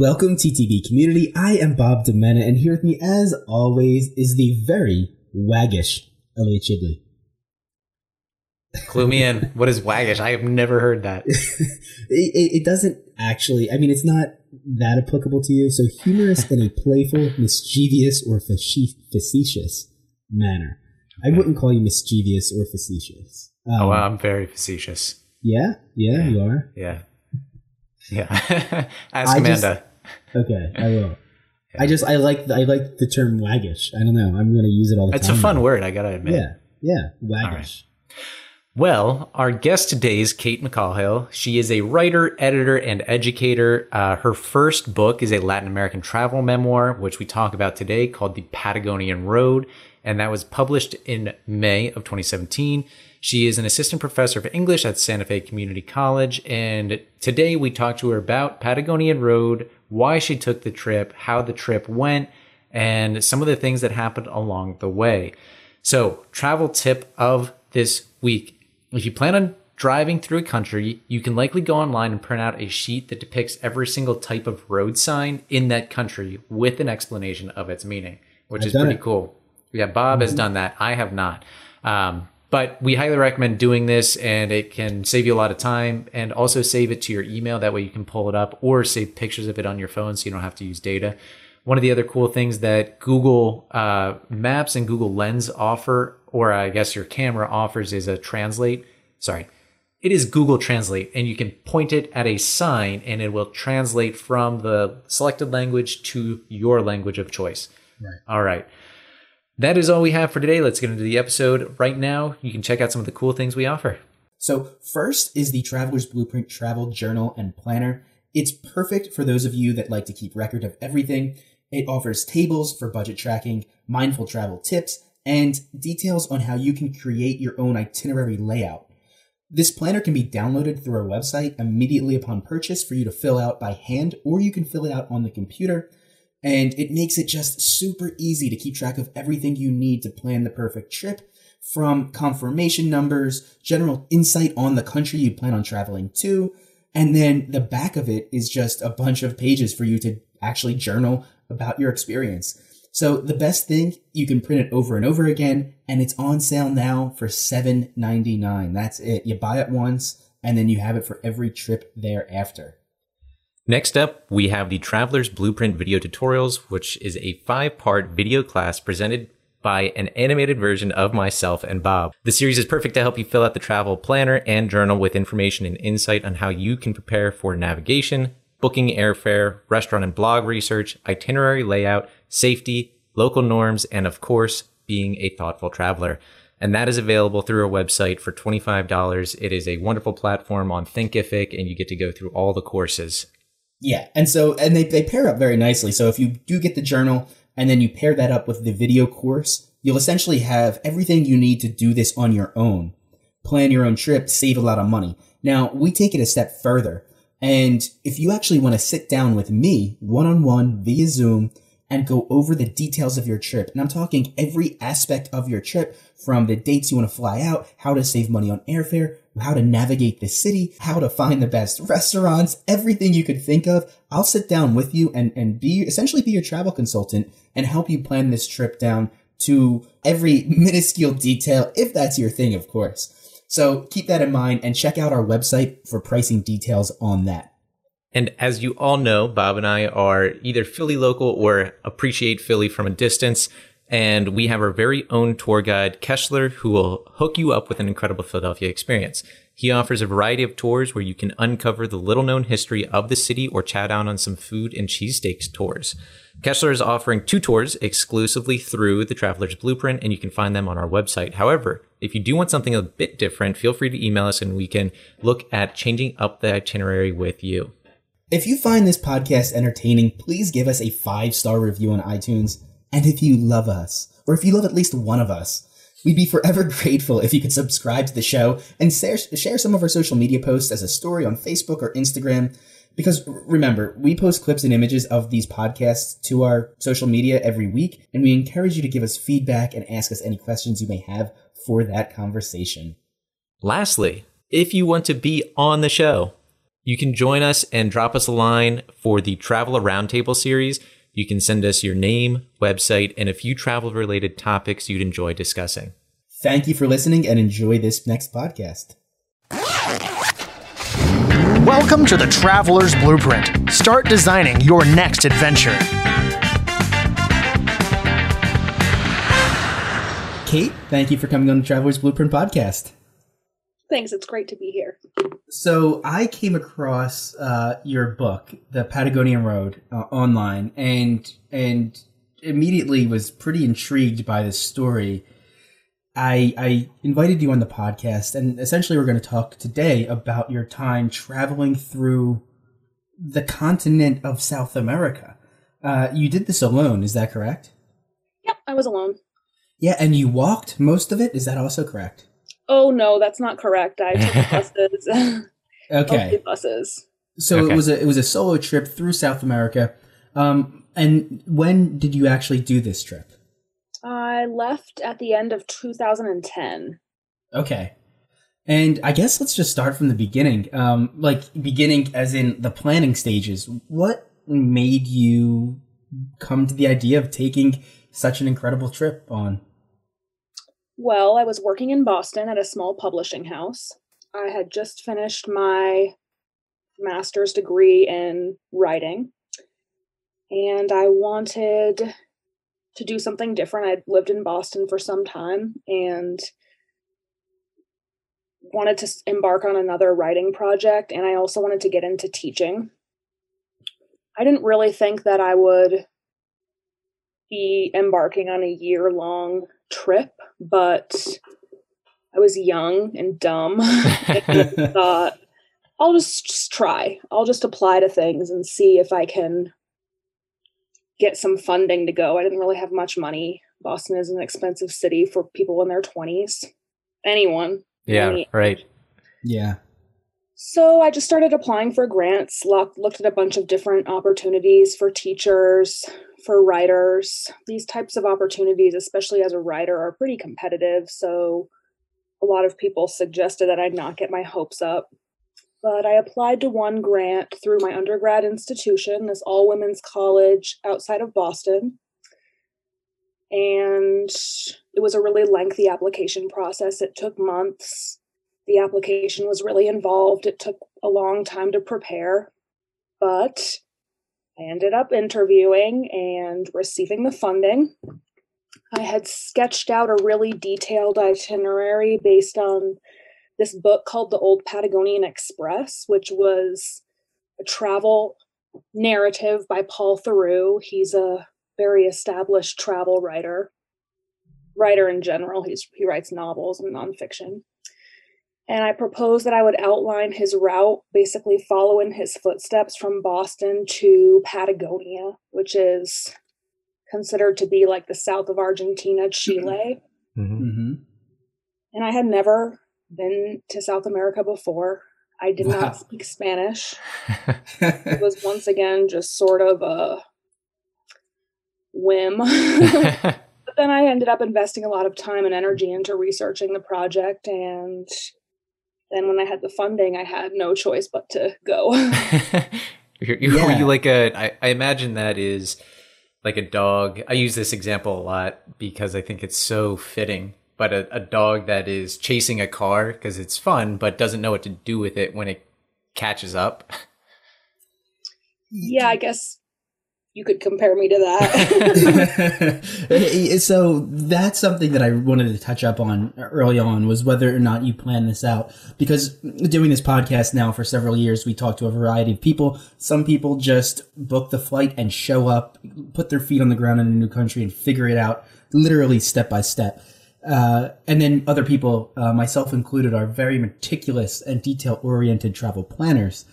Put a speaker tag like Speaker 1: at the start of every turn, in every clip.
Speaker 1: Welcome TTB community. I am Bob Demena, and here with me, as always, is the very waggish Elliot Chibley.
Speaker 2: Clue me in. What is waggish? I have never heard that.
Speaker 1: it, it, it doesn't actually. I mean, it's not that applicable to you. So humorous in a playful, mischievous, or facetious manner. I wouldn't call you mischievous or facetious.
Speaker 2: Um, oh, well, I'm very facetious.
Speaker 1: Yeah, yeah,
Speaker 2: yeah.
Speaker 1: you are.
Speaker 2: Yeah, yeah. Ask I Amanda.
Speaker 1: Just, okay, I will. Yeah. I just I like I like the term waggish. I don't know. I'm going to use it all the
Speaker 2: it's
Speaker 1: time.
Speaker 2: It's a fun word. I gotta admit.
Speaker 1: Yeah, yeah, waggish.
Speaker 2: Well, our guest today is Kate McCahill. She is a writer, editor, and educator. Uh, her first book is a Latin American travel memoir, which we talk about today, called The Patagonian Road, and that was published in May of 2017. She is an assistant professor of English at Santa Fe Community College, and today we talk to her about Patagonian Road, why she took the trip, how the trip went, and some of the things that happened along the way. So, travel tip of this week if you plan on driving through a country, you can likely go online and print out a sheet that depicts every single type of road sign in that country with an explanation of its meaning, which I've is pretty it. cool. Yeah, Bob mm-hmm. has done that. I have not. Um, but we highly recommend doing this and it can save you a lot of time and also save it to your email. That way you can pull it up or save pictures of it on your phone so you don't have to use data. One of the other cool things that Google uh, Maps and Google Lens offer or I guess your camera offers is a translate. Sorry. It is Google Translate, and you can point it at a sign and it will translate from the selected language to your language of choice. Right. All right. That is all we have for today. Let's get into the episode. Right now, you can check out some of the cool things we offer.
Speaker 1: So, first is the Traveler's Blueprint Travel Journal and Planner. It's perfect for those of you that like to keep record of everything. It offers tables for budget tracking, mindful travel tips, and details on how you can create your own itinerary layout. This planner can be downloaded through our website immediately upon purchase for you to fill out by hand, or you can fill it out on the computer. And it makes it just super easy to keep track of everything you need to plan the perfect trip from confirmation numbers, general insight on the country you plan on traveling to, and then the back of it is just a bunch of pages for you to actually journal about your experience. So the best thing, you can print it over and over again, and it's on sale now for $7.99. That's it. You buy it once, and then you have it for every trip thereafter.
Speaker 2: Next up, we have the Traveler's Blueprint video tutorials, which is a five part video class presented by an animated version of myself and Bob. The series is perfect to help you fill out the travel planner and journal with information and insight on how you can prepare for navigation, booking airfare, restaurant and blog research, itinerary layout, safety, local norms, and of course, being a thoughtful traveler. And that is available through our website for $25. It is a wonderful platform on Thinkific, and you get to go through all the courses.
Speaker 1: Yeah. And so, and they, they pair up very nicely. So if you do get the journal and then you pair that up with the video course, you'll essentially have everything you need to do this on your own. Plan your own trip, save a lot of money. Now, we take it a step further. And if you actually want to sit down with me one on one via Zoom and go over the details of your trip, and I'm talking every aspect of your trip from the dates you want to fly out, how to save money on airfare, how to navigate the city, how to find the best restaurants, everything you could think of. I'll sit down with you and, and be essentially be your travel consultant and help you plan this trip down to every minuscule detail, if that's your thing, of course. So keep that in mind and check out our website for pricing details on that.
Speaker 2: And as you all know, Bob and I are either Philly local or appreciate Philly from a distance. And we have our very own tour guide, Keshler, who will hook you up with an incredible Philadelphia experience. He offers a variety of tours where you can uncover the little known history of the city or chat down on some food and cheesesteaks tours. Keshler is offering two tours exclusively through the Traveler's Blueprint, and you can find them on our website. However, if you do want something a bit different, feel free to email us and we can look at changing up the itinerary with you.
Speaker 1: If you find this podcast entertaining, please give us a five star review on iTunes. And if you love us, or if you love at least one of us, we'd be forever grateful if you could subscribe to the show and share, some of our social media posts as a story on Facebook or Instagram. Because remember, we post clips and images of these podcasts to our social media every week, and we encourage you to give us feedback and ask us any questions you may have for that conversation.
Speaker 2: Lastly, if you want to be on the show, You can join us and drop us a line for the Traveler Roundtable series. You can send us your name, website, and a few travel related topics you'd enjoy discussing.
Speaker 1: Thank you for listening and enjoy this next podcast.
Speaker 3: Welcome to the Traveler's Blueprint. Start designing your next adventure.
Speaker 1: Kate, thank you for coming on the Traveler's Blueprint podcast.
Speaker 4: Thanks. It's great to be here.
Speaker 1: So I came across uh, your book, The Patagonian Road, uh, online, and and immediately was pretty intrigued by this story. I I invited you on the podcast, and essentially we're going to talk today about your time traveling through the continent of South America. Uh, you did this alone, is that correct?
Speaker 4: Yep, I was alone.
Speaker 1: Yeah, and you walked most of it. Is that also correct?
Speaker 4: Oh no, that's not correct. I took buses.
Speaker 1: Okay.
Speaker 4: buses.
Speaker 1: So
Speaker 2: Okay.
Speaker 1: it was a it was a solo trip through South America. Um, and when did you actually do this trip?
Speaker 4: I left at the end of 2010.
Speaker 1: Okay. And I guess let's just start from the beginning. Um, like beginning as in the planning stages. What made you come to the idea of taking such an incredible trip on?
Speaker 4: Well, I was working in Boston at a small publishing house. I had just finished my master's degree in writing, and I wanted to do something different. I'd lived in Boston for some time and wanted to embark on another writing project, and I also wanted to get into teaching. I didn't really think that I would be embarking on a year long trip, but I was young and dumb. and I thought, I'll just, just try. I'll just apply to things and see if I can get some funding to go. I didn't really have much money. Boston is an expensive city for people in their 20s. Anyone.
Speaker 2: Yeah,
Speaker 4: Any-
Speaker 2: right.
Speaker 1: Yeah.
Speaker 4: So I just started applying for grants, looked, at a bunch of different opportunities for teachers, for writers. These types of opportunities, especially as a writer, are pretty competitive. So a lot of people suggested that I not get my hopes up. But I applied to one grant through my undergrad institution, this all women's college outside of Boston. And it was a really lengthy application process. It took months the application was really involved. It took a long time to prepare, but I ended up interviewing and receiving the funding. I had sketched out a really detailed itinerary based on this book called The Old Patagonian Express, which was a travel narrative by Paul Theroux. He's a very established travel writer, writer in general. He's, he writes novels and nonfiction and I proposed that I would outline his route, basically following his footsteps from Boston to Patagonia, which is considered to be like the south of Argentina, Chile.
Speaker 2: Mhm.
Speaker 1: Mm-hmm.
Speaker 4: And I had never been to South America before. I did
Speaker 1: Wow.
Speaker 4: not speak Spanish. It was once again just sort of a whim. but then I ended up investing a lot of time and energy into researching the project and then when I had the funding, I had no choice but to go.
Speaker 2: You're- you- Were
Speaker 1: Yeah.
Speaker 2: you like a? I, I imagine that is like a dog. I use this example a lot because I think it's so fitting. But a, a dog that is chasing a car because it's fun, but doesn't know what to do with it when it catches up.
Speaker 4: yeah, I guess you could compare me to that.
Speaker 1: so that's something that I wanted to touch up on early on was whether or not you plan this out. Because doing this podcast now for several years, we talk to a variety of people. Some people just book the flight and show up, put their feet on the ground in a new country and figure it out literally step by step. Uh, and then other people, uh, myself included, are very meticulous and detail oriented travel planners.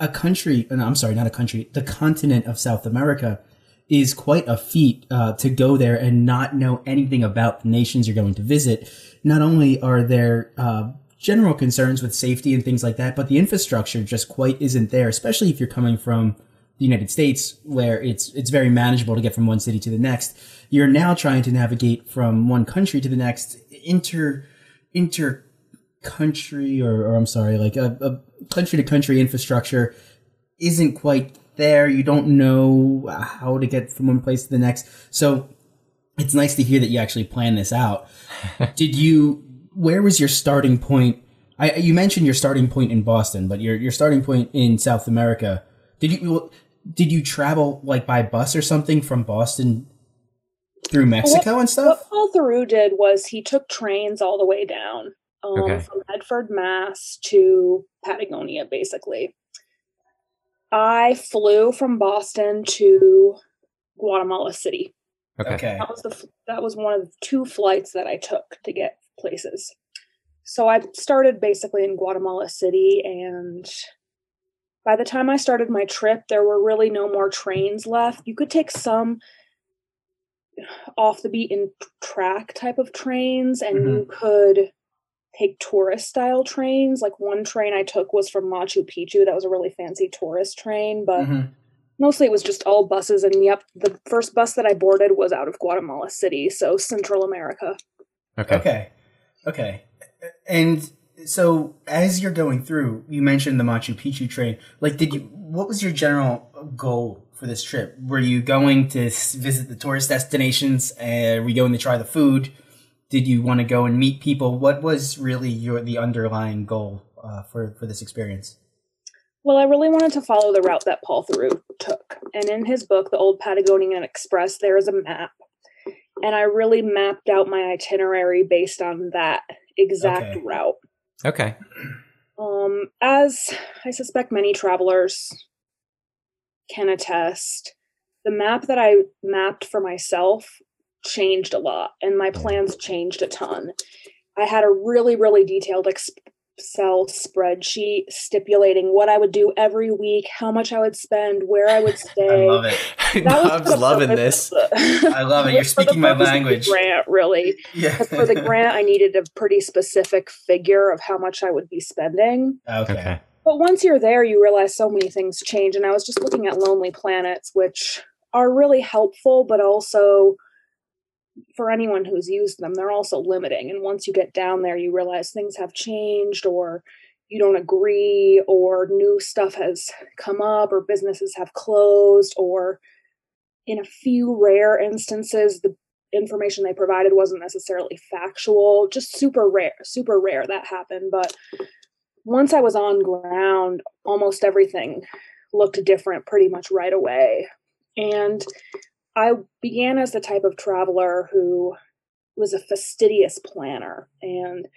Speaker 1: A, country, I'm sorry, not a country, the continent of South America is quite a feat uh, to go there and not know anything about the nations you're going to visit. Not only are there uh, general concerns with safety and things like that, but the infrastructure just quite isn't there, especially if you're coming from the United States, where it's it's very manageable to get from one city to the next. You're now trying to navigate from one country to the next, inter inter country or, or I'm sorry, like a, a country to country infrastructure isn't quite there. You don't know how to get from one place to the next. So it's nice to hear that you actually planned this out. Did you? Where was your starting point? I, you mentioned your starting point in Boston, but your your starting point in South America. Did you did you travel like by bus or something from Boston through Mexico
Speaker 4: what,
Speaker 1: and stuff?
Speaker 4: What Paul Theroux did was he took trains all the way down um,
Speaker 2: Okay.
Speaker 4: from Medford, Mass to Patagonia, basically. I flew from Boston to Guatemala City.
Speaker 2: Okay.
Speaker 4: That was the that was one of the two flights that I took to get places. So I started basically in Guatemala City and by the time I started my trip there were really no more trains left. You could take some off the beaten track type of trains and you mm-hmm. could take tourist style trains. Like one train I took was from Machu Picchu. That was a really fancy tourist train, but
Speaker 1: Mhm.
Speaker 4: mostly it was just all buses and yep the first bus that i boarded was out of guatemala city so central america
Speaker 2: Okay.
Speaker 1: Okay. Okay. And so as you're going through, you mentioned the Machu Picchu train. Like, did you, what was your general goal for this trip? Were you going to visit the tourist destinations? Uh, were you going to try the food? Did you want to go and meet people? What was really your, the underlying goal uh, for, for this experience?
Speaker 4: well i really wanted to follow the route that paul Theroux took and in his book the old patagonian express there is a map and i really mapped out my itinerary based on that exact
Speaker 1: Okay.
Speaker 4: route
Speaker 2: Okay.
Speaker 4: Um, as I suspect many travelers can attest, the map that I mapped for myself changed a lot and my plans changed a ton. I had a really, really detailed Excel spreadsheet stipulating what I would do every week, how much I would spend, where I would stay.
Speaker 1: I love it.
Speaker 4: That was for
Speaker 2: Bob's loving this.
Speaker 4: the-
Speaker 1: I love it. You're speaking my
Speaker 4: purpose of the
Speaker 1: language.
Speaker 4: Grant, really.
Speaker 1: Yeah.
Speaker 4: 'Cause for the grant, I needed a pretty specific figure of how much I would be spending.
Speaker 1: okay.
Speaker 2: Okay.
Speaker 4: But once you're there, you realize so many things change. And I was just looking at Lonely Planets, which are really helpful, but also for anyone who's used them, they're also limiting. And once you get down there, you realize things have changed, or you don't agree, or new stuff has come up, or businesses have closed, or in a few rare instances, the information they provided wasn't necessarily factual. Just super rare, super rare that happened. But once I was on ground, almost everything looked different pretty much right away. And I began as the type of traveler who was a fastidious planner. And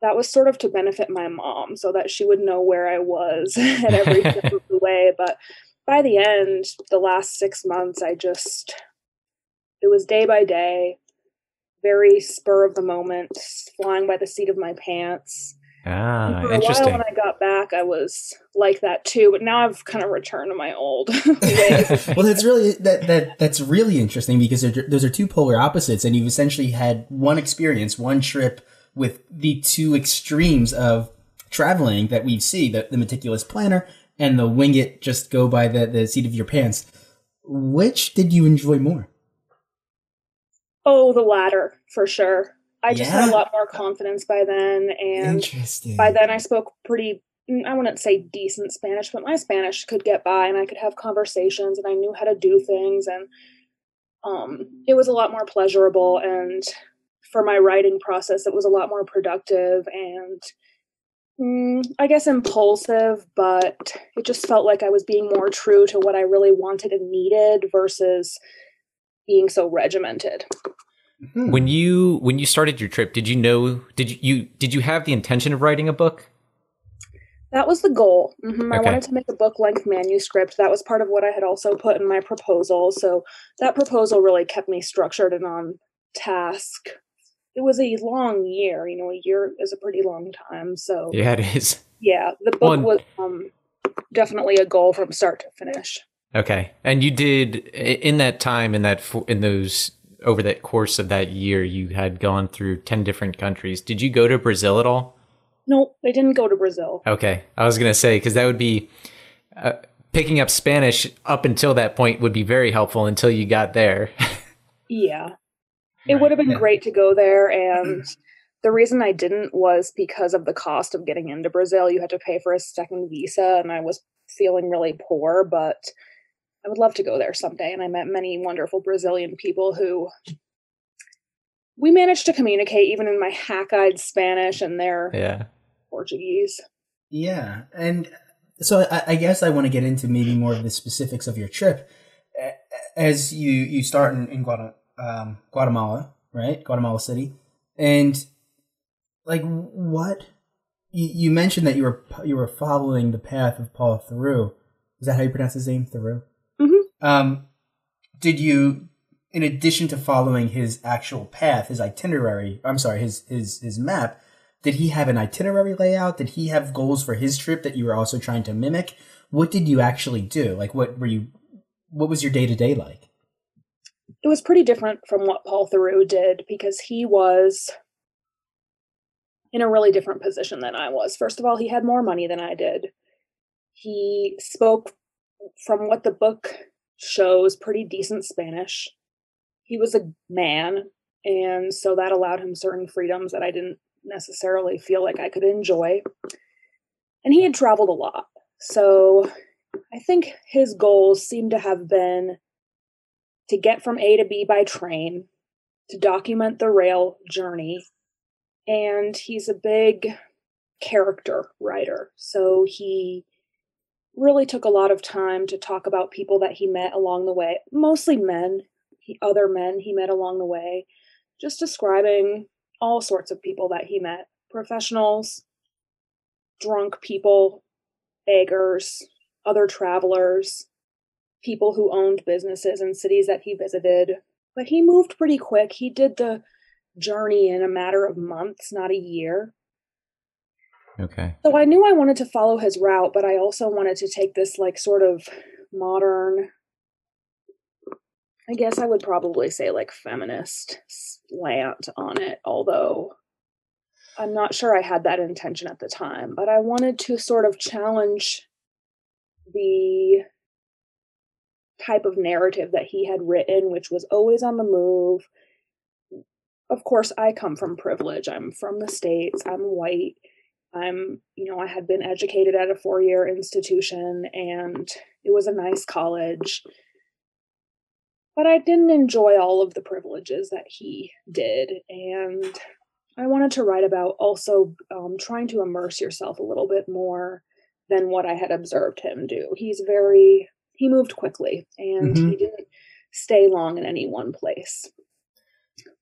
Speaker 4: that was sort of to benefit my mom so that she would know where I was at every step of the way. But by the end, the last six months, I just, it was day by day, very spur of the moment, flying by the seat of my pants. And
Speaker 2: Ah,
Speaker 4: for a while when I got back, I was like that too. But now I've kind of returned to my old ways.
Speaker 1: well, that's really that that that's really interesting because they're- those are two polar opposites, and you've essentially had one experience, one trip with the two extremes of traveling that we see the, the meticulous planner and the wing it, just go by the the seat of your pants. Which did you enjoy more?
Speaker 4: oh, the latter for sure. I just had a lot more confidence by then, and by then I spoke pretty. mm, I wouldn't say decent Spanish, but my Spanish could get by, and I could have conversations, and I knew how to do things, and um, it was a lot more pleasurable. And for my writing process, it was a lot more productive and mm, I guess impulsive, but it just felt like I was being more true to what I really wanted and needed versus being so regimented.
Speaker 1: Hmm.
Speaker 2: when you when you started your trip, did you know did you, you did you have the intention of writing a book?
Speaker 4: That was the goal. hmm I wanted to make a book length manuscript. That was part of what I had also put in my proposal. So that proposal really kept me structured and on task. It was a long year, you know, a year is a pretty long time. So yeah,
Speaker 2: it is.
Speaker 4: Yeah, the book
Speaker 2: Well,
Speaker 4: was um, definitely a goal from start to finish.
Speaker 2: Okay, and you did in that time in that in those over that course of that year, you had gone through ten different countries. Did you go to Brazil at all?
Speaker 4: No, I didn't go to Brazil.
Speaker 2: Okay, I was gonna say because that would be uh, picking up Spanish up until that point would be very helpful until you got there.
Speaker 4: Yeah. It
Speaker 1: Right,
Speaker 4: would have been
Speaker 1: yeah.
Speaker 4: great to go there and the reason I didn't was because of the cost of getting into Brazil. You had to pay for a second visa, and I was feeling really poor, but I would love to go there someday. And I met many wonderful Brazilian people who we managed to communicate even in my hack-eyed Spanish and their
Speaker 2: Yeah.
Speaker 4: Portuguese.
Speaker 1: Yeah, and so I, I guess I want to get into maybe more of the specifics of your trip. As you you start in, in Guatemala, um, Guatemala, right? Guatemala City, and like what you, you mentioned that you were you were following the path of Paul Theroux. Is that how you pronounce his name, Theroux? Um, did you, in addition to following his actual path, his itinerary? I'm sorry, his his his map. Did he have an itinerary layout? Did he have goals for his trip that you were also trying to mimic? What did you actually do? Like, what were you? What was your day to day like?
Speaker 4: It was pretty different from what Paul Theroux did because he was in a really different position than I was. First of all, he had more money than I did. He spoke, from what the book shows, pretty decent Spanish. He was a man, and so that allowed him certain freedoms that I didn't necessarily feel like I could enjoy. And he had traveled a lot. So I think his goals seem to have been to get from A to B by train, to document the rail journey. And he's a big character writer. So he really took a lot of time to talk about people that he met along the way, mostly men, he, other men he met along the way, just describing all sorts of people that he met professionals, drunk people, beggars, other travelers, people who owned businesses in cities that he visited. But he moved pretty quick. He did the journey in a matter of months, not a year.
Speaker 2: Okay.
Speaker 4: So I knew I wanted to follow his route, but I also wanted to take this like sort of modern I guess I would probably say like feminist slant on it, although I'm not sure I had that intention at the time, but I wanted to sort of challenge the type of narrative that he had written, which was always on the move. Of course, I come from privilege. I'm from the States, I'm white. I'm, you know, I had been educated at a four year institution and it was a nice college. But I didn't enjoy all of the privileges that he did. And I wanted to write about also um, trying to immerse yourself a little bit more than what I had observed him do. He's very, he moved quickly and
Speaker 1: Mhm.
Speaker 4: he didn't stay long in any one place.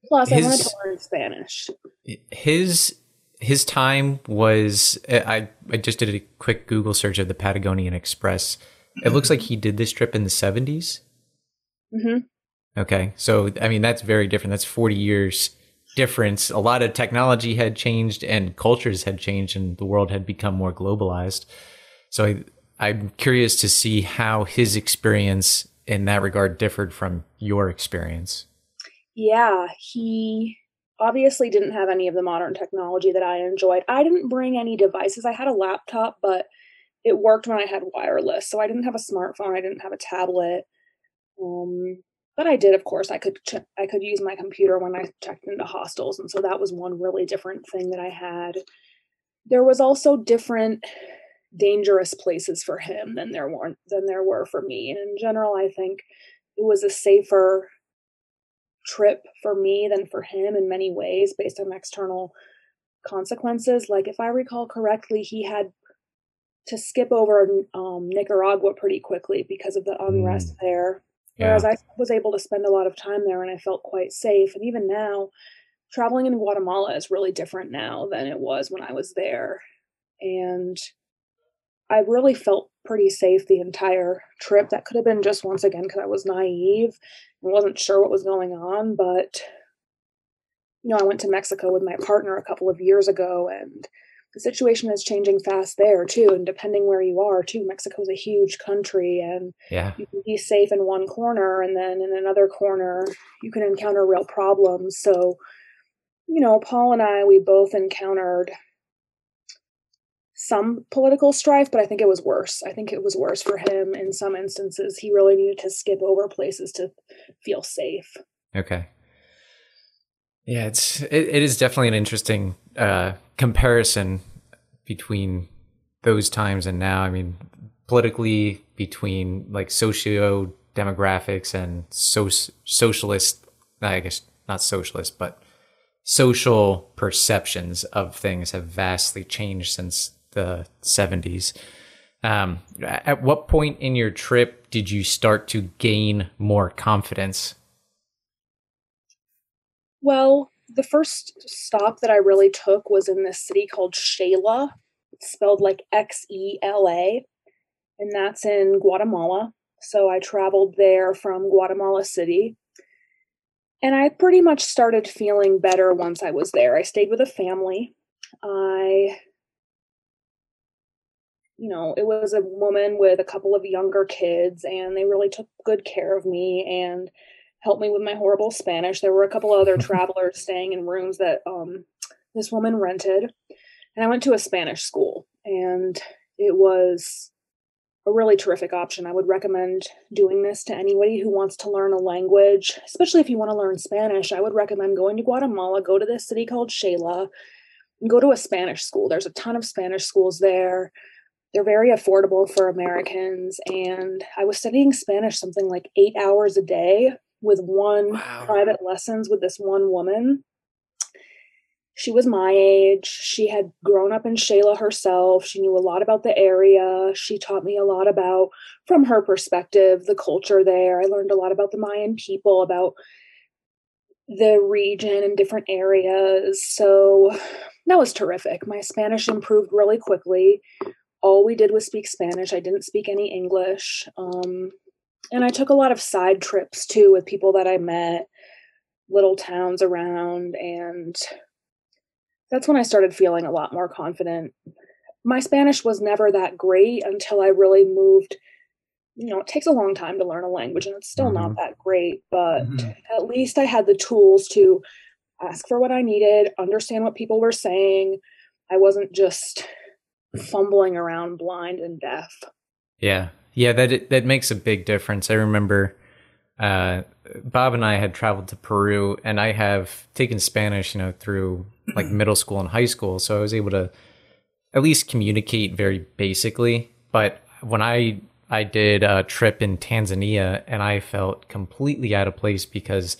Speaker 4: Plus, I wanted to learn Spanish.
Speaker 2: His his time was I I just did a quick Google search of the Patagonian Express. It looks like he did this trip in the 70s.
Speaker 4: hmm
Speaker 2: Okay. So, I mean, that's very different. That's 40 years difference. A lot of technology had changed and cultures had changed and the world had become more globalized. So I, I'm curious to see how his experience in that regard differed from your experience.
Speaker 4: Yeah, he obviously didn't have any of the modern technology that I enjoyed. I didn't bring any devices. I had a laptop, but it worked when I had wireless. So I didn't have a smartphone. I didn't have a tablet. Um, but I did, of course. I could ch- I could use my computer when I checked into hostels, and so that was one really different thing that I had. There was also different dangerous places for him than there weren't than there were for me. And in general, I think it was a safer trip for me than for him in many ways based on external consequences. Like if I recall correctly, he had to skip over um, Nicaragua pretty quickly because of the unrest there. Whereas I was able to spend a lot of time there and I felt quite safe. And even now, traveling in Guatemala is really different now than it was when I was there. And I really felt pretty safe the entire trip. That could have been just once again because I was naive and wasn't sure what was going on. But, you know, I went to Mexico with my partner a couple of years ago and the situation is changing fast there too. And depending where you are, too, Mexico's a huge country and
Speaker 2: Yeah.
Speaker 4: you can be safe in one corner and then in another corner you can encounter real problems. So, you know, Paul and I, we both encountered some political strife, but I think it was worse. I think it was worse for him in some instances. He really needed to skip over places to feel safe.
Speaker 2: Okay. Yeah, it's it, it is definitely an interesting uh, comparison between those times and now. I mean, politically, between like socio demographics and so- socialist, I guess not socialist, but social perceptions of things have vastly changed since the 70s. Um, at what point in your trip did you start to gain more confidence?
Speaker 4: Well, the first stop that I really took was in this city called. It's spelled like X E L A, and that's in Guatemala. So I traveled there from Guatemala City. And I pretty much started feeling better once I was there. I stayed with a family. I, you know, it was a woman with a couple of younger kids, and they really took good care of me and helped me with my horrible Spanish. There were a couple other travelers staying in rooms that um, this woman rented. And I went to a Spanish school, and it was a really terrific option. I would recommend doing this to anybody who wants to learn a language, especially if you want to learn Spanish. I would recommend going to Guatemala, go to this city called and go to a Spanish school. There's a ton of Spanish schools there. They're very affordable for Americans. And I was studying Spanish something like eight hours a day with one wow. private lessons with this one woman she was my age. She had grown up in Xela herself. She knew a lot about the area. She taught me a lot about, from her perspective, the culture there. I learned a lot about the Mayan people, about the region and different areas. So that was terrific. My Spanish improved really quickly. All we did was speak Spanish. I didn't speak any English. Um, and I took a lot of side trips too with people that I met, little towns around, and that's when I started feeling a lot more confident. My Spanish was never that great until I really moved. You know, it takes a long time to learn a language and it's still mm-hmm. not that great, but mm-hmm. at least I had the tools to ask for what I needed, understand what people were saying. I wasn't just fumbling around blind and deaf.
Speaker 2: Yeah. Yeah, that that makes a big difference. I remember uh, Bob and I had traveled to Peru, and I have taken Spanish, you know, through like middle school and high school, so I was able to at least communicate very basically. But when I I did a trip in Tanzania, and I felt completely out of place because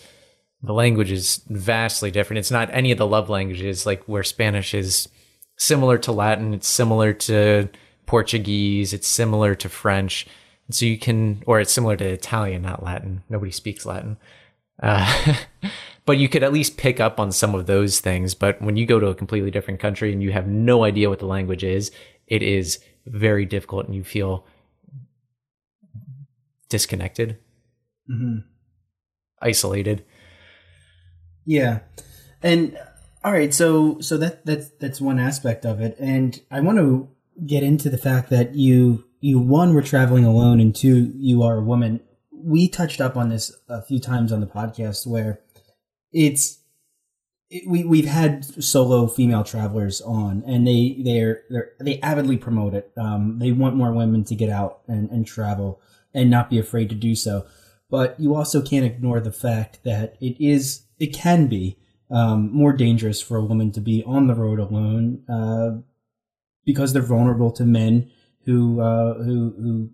Speaker 2: the language is vastly different. It's not any of the love languages like where Spanish is similar to Latin. It's similar to Portuguese. It's similar to French so you can, or it's similar to Italian, not Latin. Nobody speaks Latin. Uh, but you could at least pick up on some of those things. But when you go to a completely different country and you have no idea what the language is, it is very difficult and you feel disconnected, mm-hmm. isolated.
Speaker 1: Yeah. And all right, so so that that's that's one aspect of it, and I want to get into the fact that you you one were traveling alone and two you are a woman. We touched up on this a few times on the podcast where it's it, we we've had solo female travelers on and they they're, they're they avidly promote it. Um, they want more women to get out and, and travel and not be afraid to do so. But you also can't ignore the fact that it is it can be um, more dangerous for a woman to be on the road alone uh, because they're vulnerable to men who uh, who who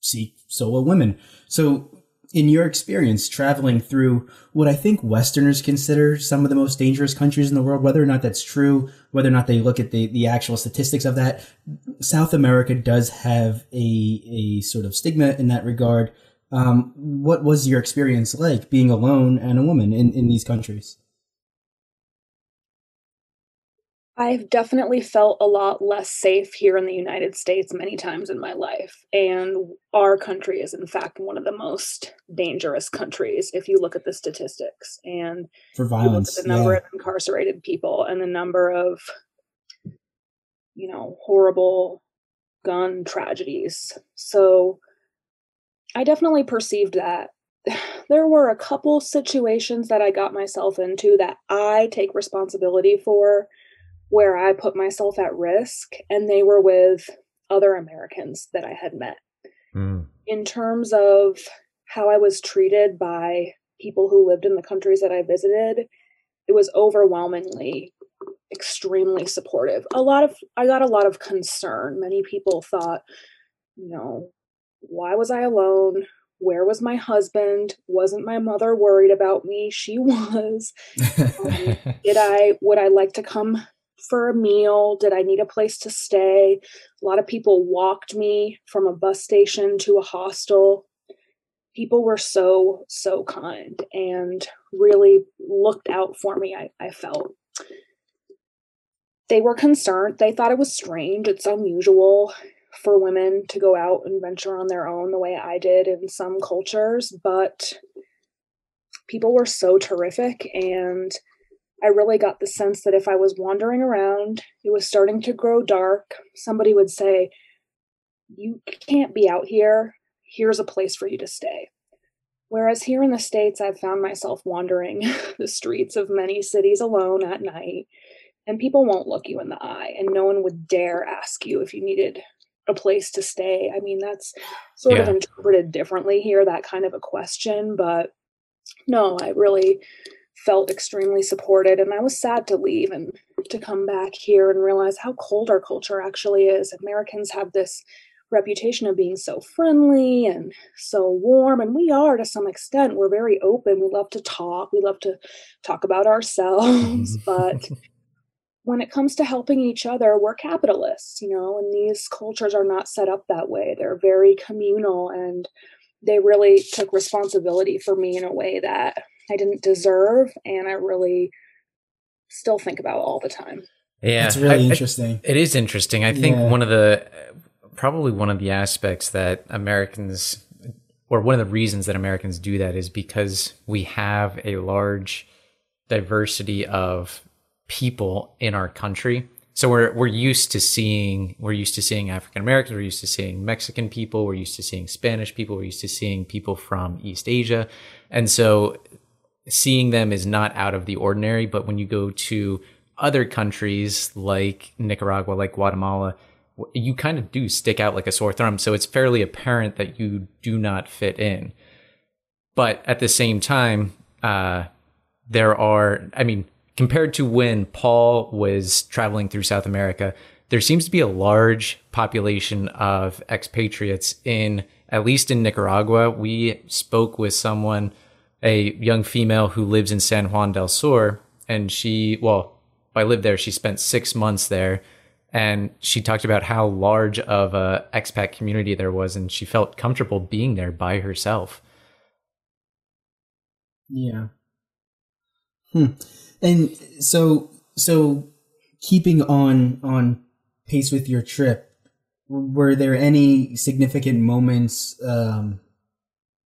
Speaker 1: seek solo women. So, in your experience traveling through what I think Westerners consider some of the most dangerous countries in the world, whether or not that's true, whether or not they look at the, the actual statistics of that, South America does have a a sort of stigma in that regard. Um, what was your experience like being alone and a woman in, in these countries?
Speaker 4: I've definitely felt a lot less safe here in the United States many times in my life. And our country is, in fact, one of the most dangerous countries if you look at the statistics and
Speaker 1: for violence,
Speaker 4: the number yeah. of incarcerated people and the number of, you know, horrible gun tragedies. So I definitely perceived that. There were a couple situations that I got myself into that I take responsibility for where I put myself at risk, and they were with other Americans that I had met. Mm. In terms of how I was treated by people who lived in the countries that I visited, it was overwhelmingly extremely supportive. A lot of I got a lot of concern. Many people thought, you know, why was I alone? Where was my husband? Wasn't my mother worried about me? She was. um, did I would I like to come for a meal? Did I need a place to stay? A lot of people walked me from a bus station to a hostel. People were so, so kind and really looked out for me, I, I felt. They were concerned. They thought it was strange. It's unusual for women to go out and venture on their own the way I did in some cultures, but people were so terrific and I really got the sense that if I was wandering around, it was starting to grow dark, somebody would say, You can't be out here. Here's a place for you to stay. Whereas here in the States, I've found myself wandering the streets of many cities alone at night, and people won't look you in the eye, and no one would dare ask you if you needed a place to stay. I mean, that's sort yeah. of interpreted differently here, that kind of a question, but no, I really felt extremely supported and I was sad to leave and to come back here and realize how cold our culture actually is. Americans have this reputation of being so friendly and so warm and we are to some extent. We're very open. We love to talk. We love to talk about ourselves, mm-hmm. but when it comes to helping each other, we're capitalists, you know, and these cultures are not set up that way. They're very communal and they really took responsibility for me in a way that I didn't deserve and I really still think about all the time.
Speaker 2: Yeah.
Speaker 1: It's really I, interesting.
Speaker 2: I, it is interesting. I think yeah. one of the probably one of the aspects that Americans or one of the reasons that Americans do that is because we have a large diversity of people in our country. So we're we're used to seeing we're used to seeing African Americans, we're used to seeing Mexican people, we're used to seeing Spanish people, we're used to seeing people from East Asia. And so seeing them is not out of the ordinary. But when you go to other countries like Nicaragua, like Guatemala, you kind of do stick out like a sore thumb. So it's fairly apparent that you do not fit in. But at the same time, uh, there are, I mean, compared to when Paul was traveling through South America, there seems to be a large population of expatriates in, at least in Nicaragua. We spoke with someone a young female who lives in San Juan del Sur. And she, well, I lived there. She spent six months there. And she talked about how large of a expat community there was. And she felt comfortable being there by herself.
Speaker 1: Yeah. Hmm. And so, so keeping on, on pace with your trip, were there any significant moments, um,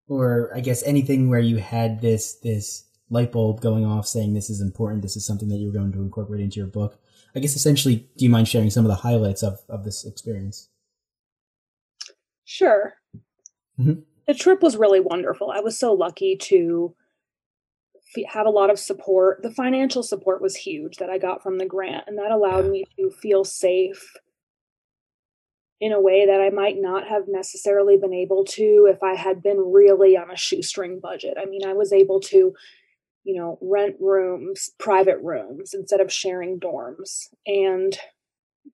Speaker 1: or I guess anything where you had this this light bulb going off saying this is important, this is something that you're going to incorporate into your book. I guess essentially, do you mind sharing some of the highlights of, of this experience?
Speaker 4: Sure. Mm-hmm. The trip was really wonderful. I was so lucky to have a lot of support. The financial support was huge that I got from the grant, and that allowed me to feel safe in a way that I might not have necessarily been able to if I had been really on a shoestring budget. I mean, I was able to, you know, rent rooms, private rooms, instead of sharing dorms. And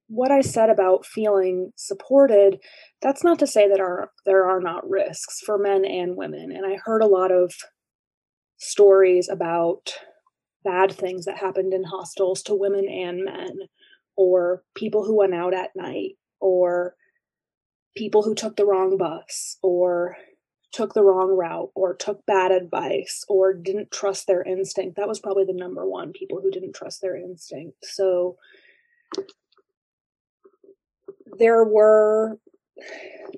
Speaker 4: what I said about feeling supported, that's not to say that are, there are not risks for men and women. And I heard a lot of stories about bad things that happened in hostels to women and men, or people who went out at night or people who took the wrong bus or took the wrong route or took bad advice or didn't trust their instinct. That was probably the number one people who didn't trust their instinct. So there were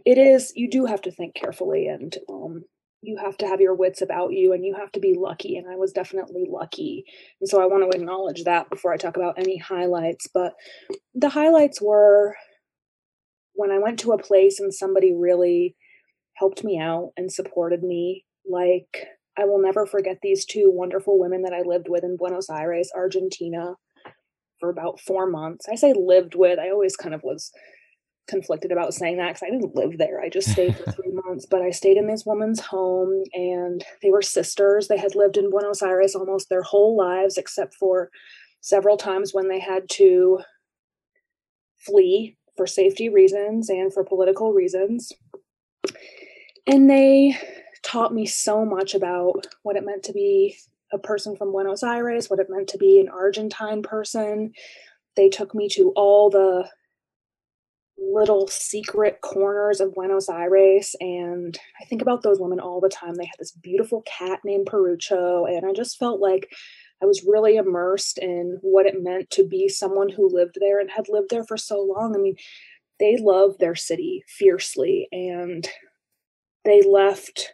Speaker 4: it is you do have to think carefully and um you have to have your wits about you and you have to be lucky and i was definitely lucky and so i want to acknowledge that before i talk about any highlights but the highlights were when I went to a place and somebody really helped me out and supported me, like I will never forget these two wonderful women that I lived with in Buenos Aires, Argentina, for about four months. I say lived with, I always kind of was conflicted about saying that because I didn't live there. I just stayed for three months, but I stayed in this woman's home and they were sisters. They had lived in Buenos Aires almost their whole lives, except for several times when they had to flee for safety reasons and for political reasons. And they taught me so much about what it meant to be a person from Buenos Aires, what it meant to be an Argentine person. They took me to all the little secret corners of Buenos Aires. And I think about those women all the time. They had this beautiful cat named Perucho. And I just felt like I was really immersed in what it meant to be someone who lived there and had lived there for so long. I mean, they love their city fiercely and they left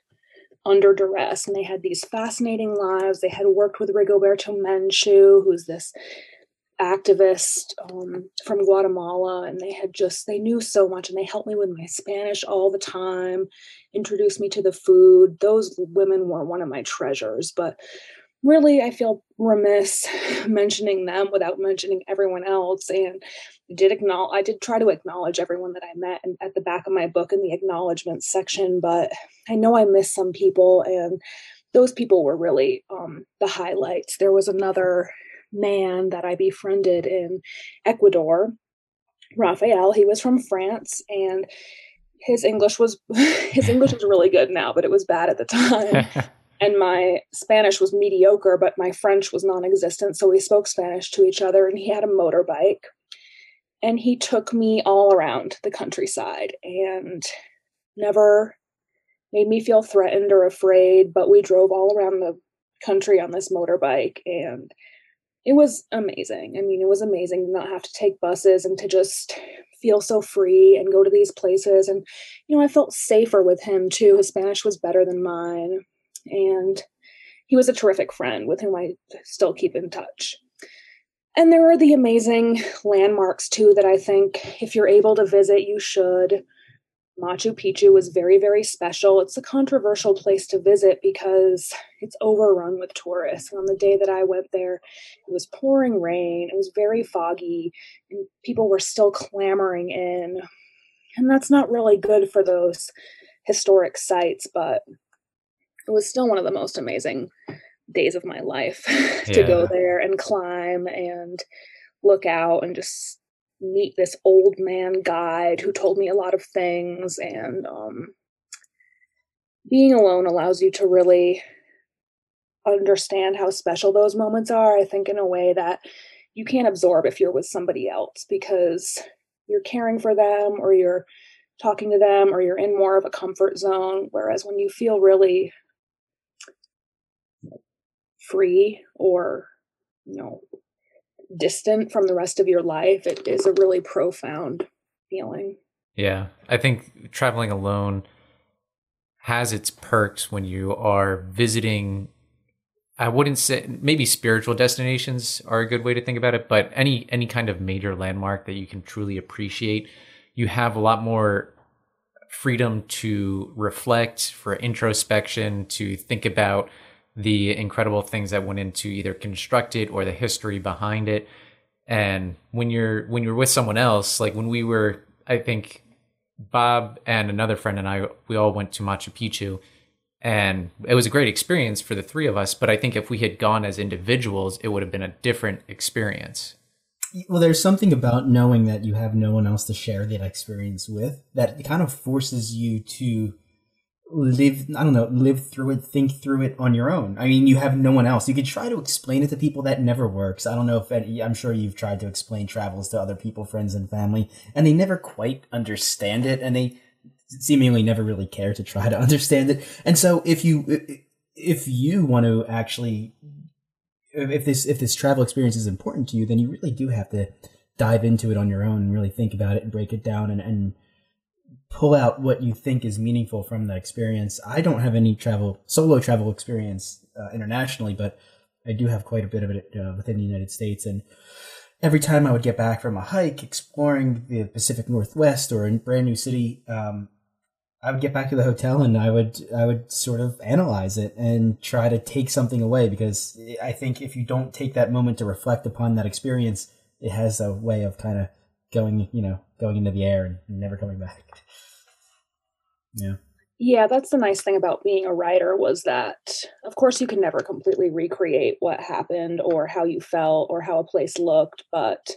Speaker 4: under duress and they had these fascinating lives. They had worked with Rigoberta Menchu, who's this activist um, from Guatemala, and they had just, they knew so much and they helped me with my Spanish all the time, introduced me to the food. Those women were one of my treasures. But really, I feel remiss mentioning them without mentioning everyone else. And I did acknowledge, I did try to acknowledge everyone that I met at the back of my book in the acknowledgement section, but I know I missed some people and those people were really um, the highlights. There was another man that I befriended in Ecuador, Raphael. He was from France and his English was his English is really good now, but it was bad at the time. and my Spanish was mediocre, but my French was non-existent, so we spoke Spanish to each other and he had a motorbike. And he took me all around the countryside and never made me feel threatened or afraid, but we drove all around the country on this motorbike and it was amazing. I mean, it was amazing to not have to take buses and to just feel so free and go to these places. And, you know, I felt safer with him too. His Spanish was better than mine. And he was a terrific friend with whom I still keep in touch. And there are the amazing landmarks too that I think if you're able to visit, you should. Machu Picchu was very, very special. It's a controversial place to visit because it's overrun with tourists. And on the day that I went there, it was pouring rain, it was very foggy, and people were still clamoring in. And that's not really good for those historic sites, but it was still one of the most amazing days of my life to yeah. go there and climb and look out and just meet this old man guide who told me a lot of things and um, being alone allows you to really understand how special those moments are i think in a way that you can't absorb if you're with somebody else because you're caring for them or you're talking to them or you're in more of a comfort zone whereas when you feel really free or you know distant from the rest of your life, it is a really profound feeling.
Speaker 2: Yeah. I think traveling alone has its perks when you are visiting I wouldn't say maybe spiritual destinations are a good way to think about it, but any any kind of major landmark that you can truly appreciate, you have a lot more freedom to reflect, for introspection, to think about the incredible things that went into either construct it or the history behind it. And when you're when you're with someone else, like when we were, I think Bob and another friend and I, we all went to Machu Picchu, and it was a great experience for the three of us. But I think if we had gone as individuals, it would have been a different experience.
Speaker 1: Well, there's something about knowing that you have no one else to share that experience with that kind of forces you to live i don't know live through it think through it on your own. I mean you have no one else. You could try to explain it to people that never works. I don't know if any, i'm sure you've tried to explain travels to other people friends and family and they never quite understand it and they seemingly never really care to try to understand it. And so if you if you want to actually if this if this travel experience is important to you then you really do have to dive into it on your own and really think about it and break it down and, and pull out what you think is meaningful from the experience. I don't have any travel solo travel experience uh, internationally, but I do have quite a bit of it uh, within the United States. And every time I would get back from a hike exploring the Pacific Northwest or a brand new city, um, I would get back to the hotel and I would I would sort of analyze it and try to take something away because I think if you don't take that moment to reflect upon that experience, it has a way of kind of going, you know, going into the air and never coming back. Yeah.
Speaker 4: Yeah, that's the nice thing about being a writer was that of course you can never completely recreate what happened or how you felt or how a place looked, but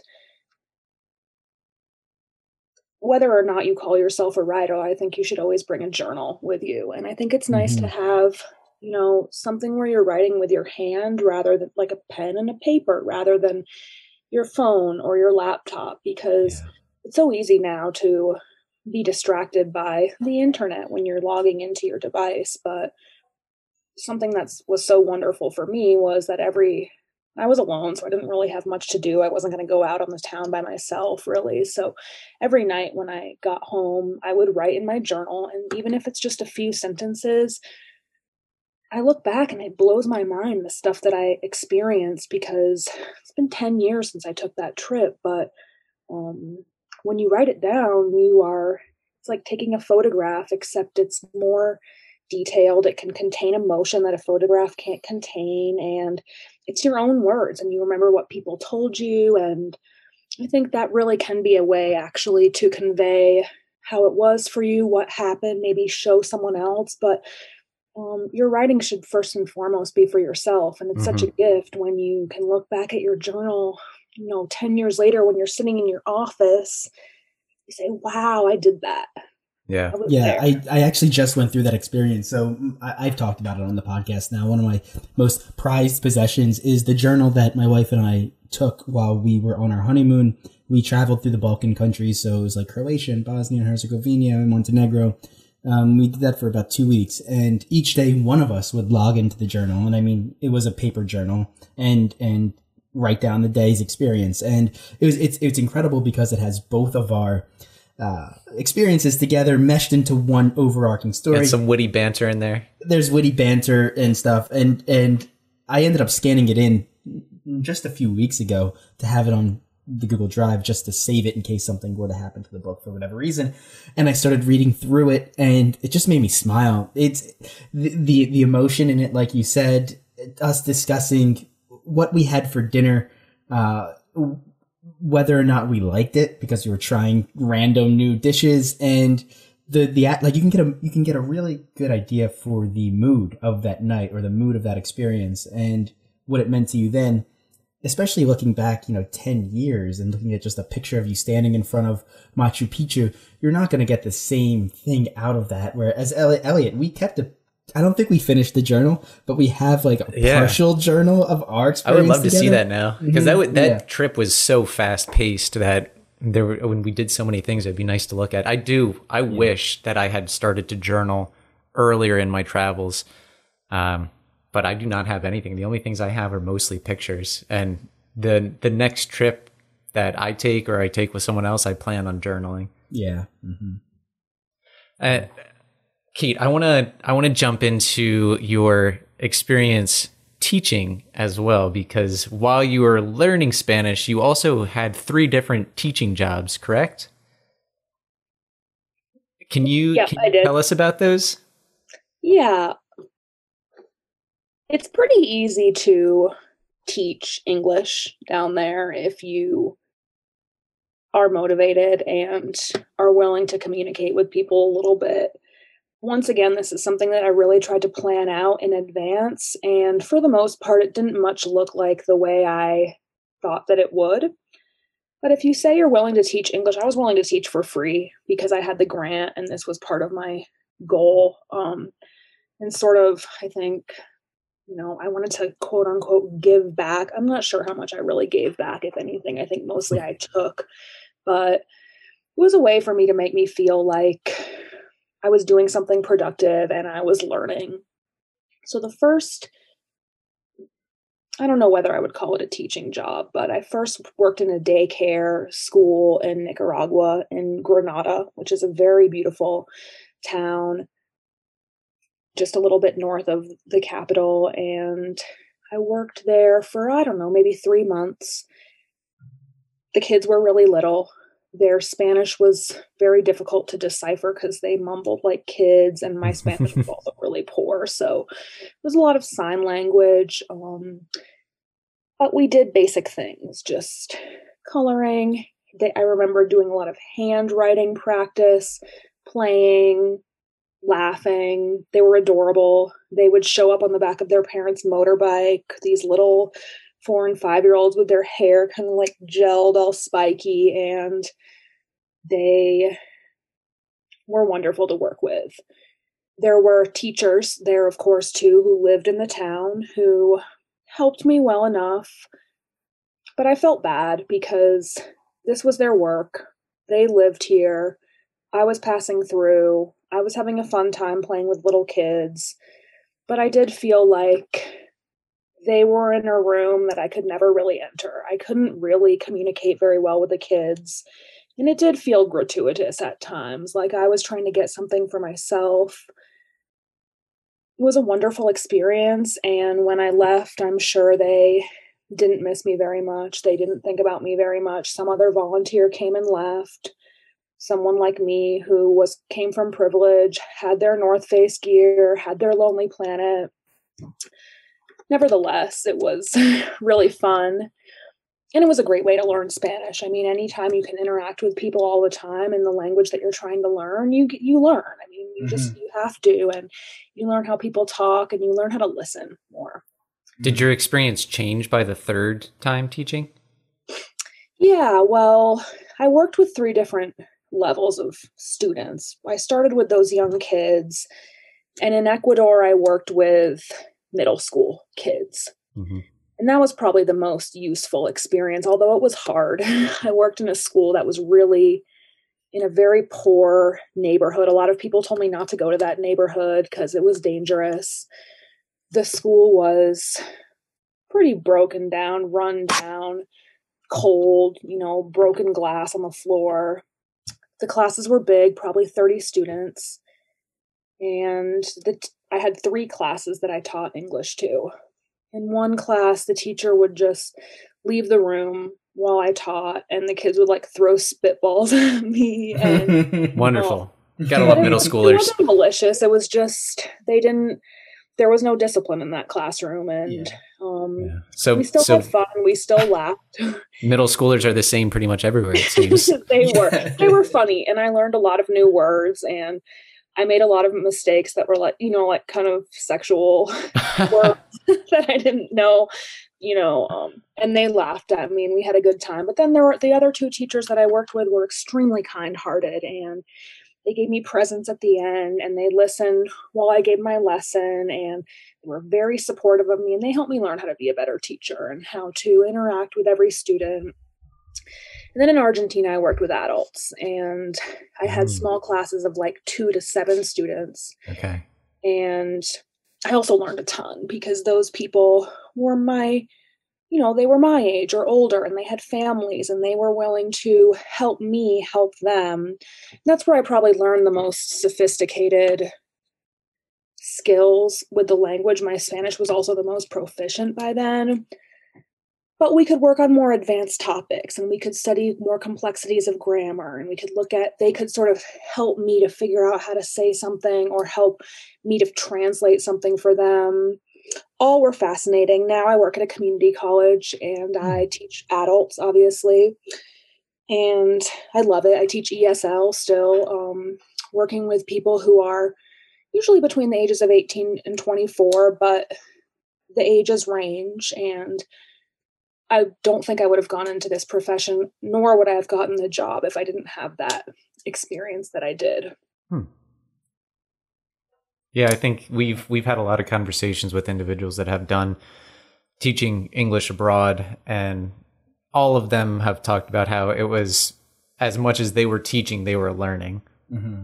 Speaker 4: whether or not you call yourself a writer, I think you should always bring a journal with you. And I think it's nice mm-hmm. to have, you know, something where you're writing with your hand rather than like a pen and a paper rather than your phone or your laptop because yeah. it's so easy now to be distracted by the internet when you're logging into your device. But something that was so wonderful for me was that every I was alone, so I didn't really have much to do. I wasn't going to go out on the town by myself, really. So every night when I got home, I would write in my journal. And even if it's just a few sentences, I look back and it blows my mind the stuff that I experienced because it's been 10 years since I took that trip. But um, when you write it down, you are, it's like taking a photograph, except it's more detailed. It can contain emotion that a photograph can't contain. And it's your own words and you remember what people told you. And I think that really can be a way actually to convey how it was for you, what happened, maybe show someone else. But um, your writing should first and foremost be for yourself. And it's mm-hmm. such a gift when you can look back at your journal you know 10 years later when you're sitting in your office you say wow i did that.
Speaker 2: Yeah.
Speaker 1: I yeah I, I actually just went through that experience. So mm, I, i've talked about it on the podcast now. One of my most prized possessions is the journal that my wife and i took while we were on our honeymoon. We traveled through the balkan countries so it was like croatia and bosnia and herzegovina and montenegro. Um, we did that for about two weeks and each day one of us would log into the journal and i mean it was a paper journal and and write down the day's experience. And it was it's it's incredible because it has both of our uh, experiences together meshed into one overarching story.
Speaker 2: And some witty banter in there.
Speaker 1: There's witty banter and stuff, and and I ended up scanning it in just a few weeks ago to have it on the Google Drive just to save it in case something were to happen to the book for whatever reason. And I started reading through it, and it just made me smile. It's the the, the emotion in it, like you said, us discussing what we had for dinner, uh, whether or not we liked it because we were trying random new dishes and the the like you can get a you can get a really good idea for the mood of that night or the mood of that experience and what it meant to you then especially looking back you know 10 years and looking at just a picture of you standing in front of Machu Picchu you're not going to get the same thing out of that. Whereas Elliot we kept a I don't think we finished the journal, but we have like a yeah. partial journal of our experience.
Speaker 2: I would love
Speaker 1: together.
Speaker 2: to see that now because mm-hmm. that that yeah. trip was so fast paced that there were, when we did so many things, it'd be nice to look at. I do. I yeah. wish that I had started to journal earlier in my travels, um, but I do not have anything. The only things I have are mostly pictures. And the the next trip that I take or I take with someone else, I plan on journaling.
Speaker 1: Yeah. Mm-hmm.
Speaker 2: Uh, Kate, I want to I want to jump into your experience teaching as well because while you were learning Spanish, you also had three different teaching jobs, correct? Can you, can you tell us about those?
Speaker 4: Yeah. It's pretty easy to teach English down there if you are motivated and are willing to communicate with people a little bit once again, this is something that I really tried to plan out in advance. And for the most part, it didn't much look like the way I thought that it would. But if you say you're willing to teach English, I was willing to teach for free because I had the grant and this was part of my goal. Um, and sort of, I think, you know, I wanted to quote unquote give back. I'm not sure how much I really gave back, if anything. I think mostly I took. But it was a way for me to make me feel like I was doing something productive and I was learning. So the first I don't know whether I would call it a teaching job, but I first worked in a daycare school in Nicaragua in Granada, which is a very beautiful town just a little bit north of the capital and I worked there for I don't know, maybe 3 months. The kids were really little their Spanish was very difficult to decipher because they mumbled like kids, and my Spanish was also really poor. So it was a lot of sign language. Um, but we did basic things, just coloring, they, I remember doing a lot of handwriting practice, playing, laughing. They were adorable. They would show up on the back of their parents' motorbike, these little four and five year olds with their hair kind of like gelled, all spiky, and they were wonderful to work with. There were teachers there, of course, too, who lived in the town who helped me well enough. But I felt bad because this was their work. They lived here. I was passing through. I was having a fun time playing with little kids. But I did feel like they were in a room that I could never really enter. I couldn't really communicate very well with the kids. And it did feel gratuitous at times, like I was trying to get something for myself. It was a wonderful experience. And when I left, I'm sure they didn't miss me very much. They didn't think about me very much. Some other volunteer came and left. Someone like me who was came from privilege, had their North Face gear, had their Lonely Planet. Nevertheless, it was really fun and it was a great way to learn Spanish. I mean, anytime you can interact with people all the time in the language that you're trying to learn, you you learn. I mean, you mm-hmm. just you have to, and you learn how people talk, and you learn how to listen more.
Speaker 2: Did your experience change by the third time teaching?
Speaker 4: Yeah, well, I worked with three different levels of students. I started with those young kids, and in Ecuador, I worked with middle school kids. Mm-hmm and that was probably the most useful experience although it was hard. I worked in a school that was really in a very poor neighborhood. A lot of people told me not to go to that neighborhood because it was dangerous. The school was pretty broken down run down cold you know broken glass on the floor. The classes were big probably 30 students. And the I had three classes that I taught English to in one class the teacher would just leave the room while I taught and the kids would like throw spitballs at me and
Speaker 2: wonderful. Gotta love middle schoolers. It
Speaker 4: wasn't malicious. It was just they didn't there was no discipline in that classroom and yeah. um yeah.
Speaker 2: so
Speaker 4: we still
Speaker 2: so
Speaker 4: had fun we still laughed
Speaker 2: middle schoolers are the same pretty much everywhere it seems
Speaker 4: they were they were funny and i learned a lot of new words and I made a lot of mistakes that were like, you know, like kind of sexual that I didn't know, you know, um, and they laughed at me and we had a good time. But then there were the other two teachers that I worked with were extremely kind hearted and they gave me presents at the end and they listened while I gave my lesson and they were very supportive of me and they helped me learn how to be a better teacher and how to interact with every student and then in Argentina, I worked with adults and I had mm. small classes of like two to seven students.
Speaker 2: Okay.
Speaker 4: And I also learned a ton because those people were my, you know, they were my age or older and they had families and they were willing to help me help them. And that's where I probably learned the most sophisticated skills with the language. My Spanish was also the most proficient by then but we could work on more advanced topics and we could study more complexities of grammar and we could look at they could sort of help me to figure out how to say something or help me to translate something for them. All were fascinating. Now i work at a community college and hmm. i teach adults obviously. And i love it. I teach esl still um, working with people who are usually between the ages of 18 and 24 but the ages range and I don't think I would have gone into this profession, nor would I have gotten the job if I didn't have that experience that I did. Hmm.
Speaker 2: Yeah, I think we've we've had a lot of conversations with individuals that have done teaching English abroad, and all of them have talked about how it was as much as they were teaching, they were learning. Mm-hmm.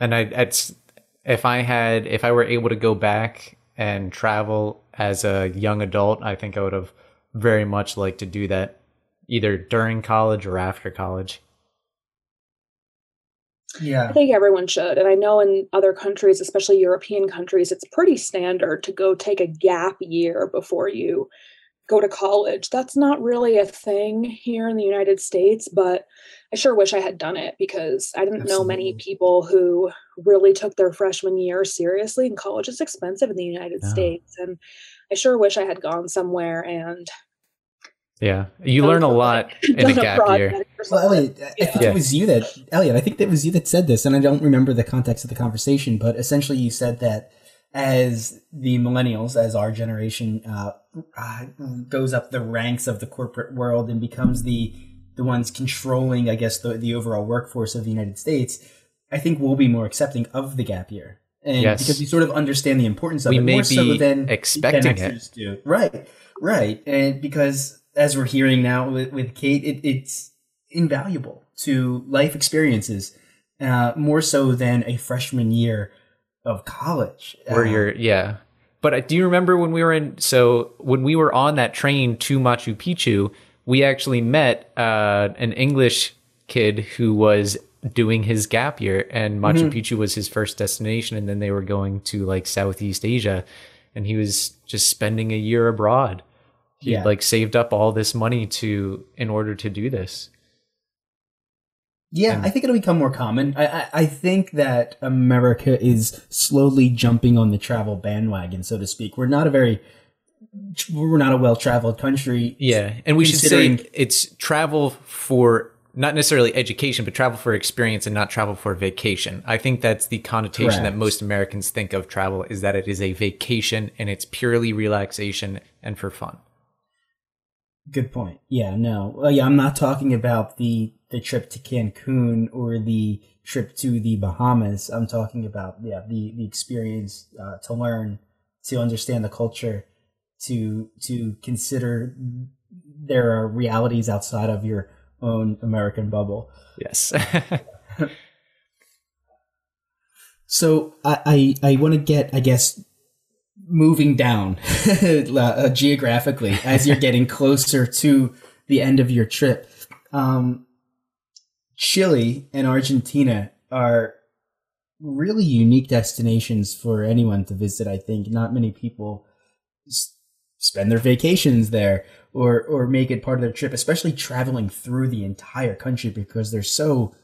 Speaker 2: And I, it's if I had if I were able to go back and travel as a young adult, I think I would have very much like to do that either during college or after college.
Speaker 1: Yeah.
Speaker 4: I think everyone should. And I know in other countries, especially European countries, it's pretty standard to go take a gap year before you go to college. That's not really a thing here in the United States, but I sure wish I had done it because I didn't Absolutely. know many people who really took their freshman year seriously. And college is expensive in the United States. And I sure wish I had gone somewhere and
Speaker 2: Yeah, you learn a lot in a gap year.
Speaker 1: Well, Elliot, I think yeah. it was you that Elliot. I think that was you that said this, and I don't remember the context of the conversation, but essentially you said that as the millennials, as our generation uh, uh, goes up the ranks of the corporate world and becomes the the ones controlling, I guess, the the overall workforce of the United States, I think we'll be more accepting of the gap year. And yes. because we sort of understand the importance of
Speaker 2: we
Speaker 1: it
Speaker 2: may
Speaker 1: more
Speaker 2: be
Speaker 1: so than
Speaker 2: expecting
Speaker 1: than
Speaker 2: it.
Speaker 1: Do. Right, right, and because as we're hearing now with, with Kate, it, it's invaluable to life experiences, uh, more so than a freshman year of college.
Speaker 2: Where you're, yeah. But do you remember when we were in? So when we were on that train to Machu Picchu, we actually met uh, an English kid who was doing his gap year, and Machu mm-hmm. Picchu was his first destination, and then they were going to like Southeast Asia, and he was just spending a year abroad. He yeah. like saved up all this money to in order to do this.
Speaker 1: Yeah, and, I think it'll become more common. I, I, I think that America is slowly jumping on the travel bandwagon, so to speak. We're not a very we're not a well traveled country.
Speaker 2: Yeah, and we should say it's travel for not necessarily education, but travel for experience and not travel for vacation. I think that's the connotation Correct. that most Americans think of travel is that it is a vacation and it's purely relaxation and for fun.
Speaker 1: Good point. Yeah, no. Well, yeah, I'm not talking about the the trip to Cancun or the trip to the Bahamas. I'm talking about yeah the the experience uh, to learn, to understand the culture, to to consider there are realities outside of your own American bubble.
Speaker 2: Yes.
Speaker 1: so I I, I want to get I guess moving down uh, geographically as you're getting closer to the end of your trip. Um, Chile and Argentina are really unique destinations for anyone to visit. I think not many people s- spend their vacations there or or make it part of their trip, especially traveling through the entire country because they're so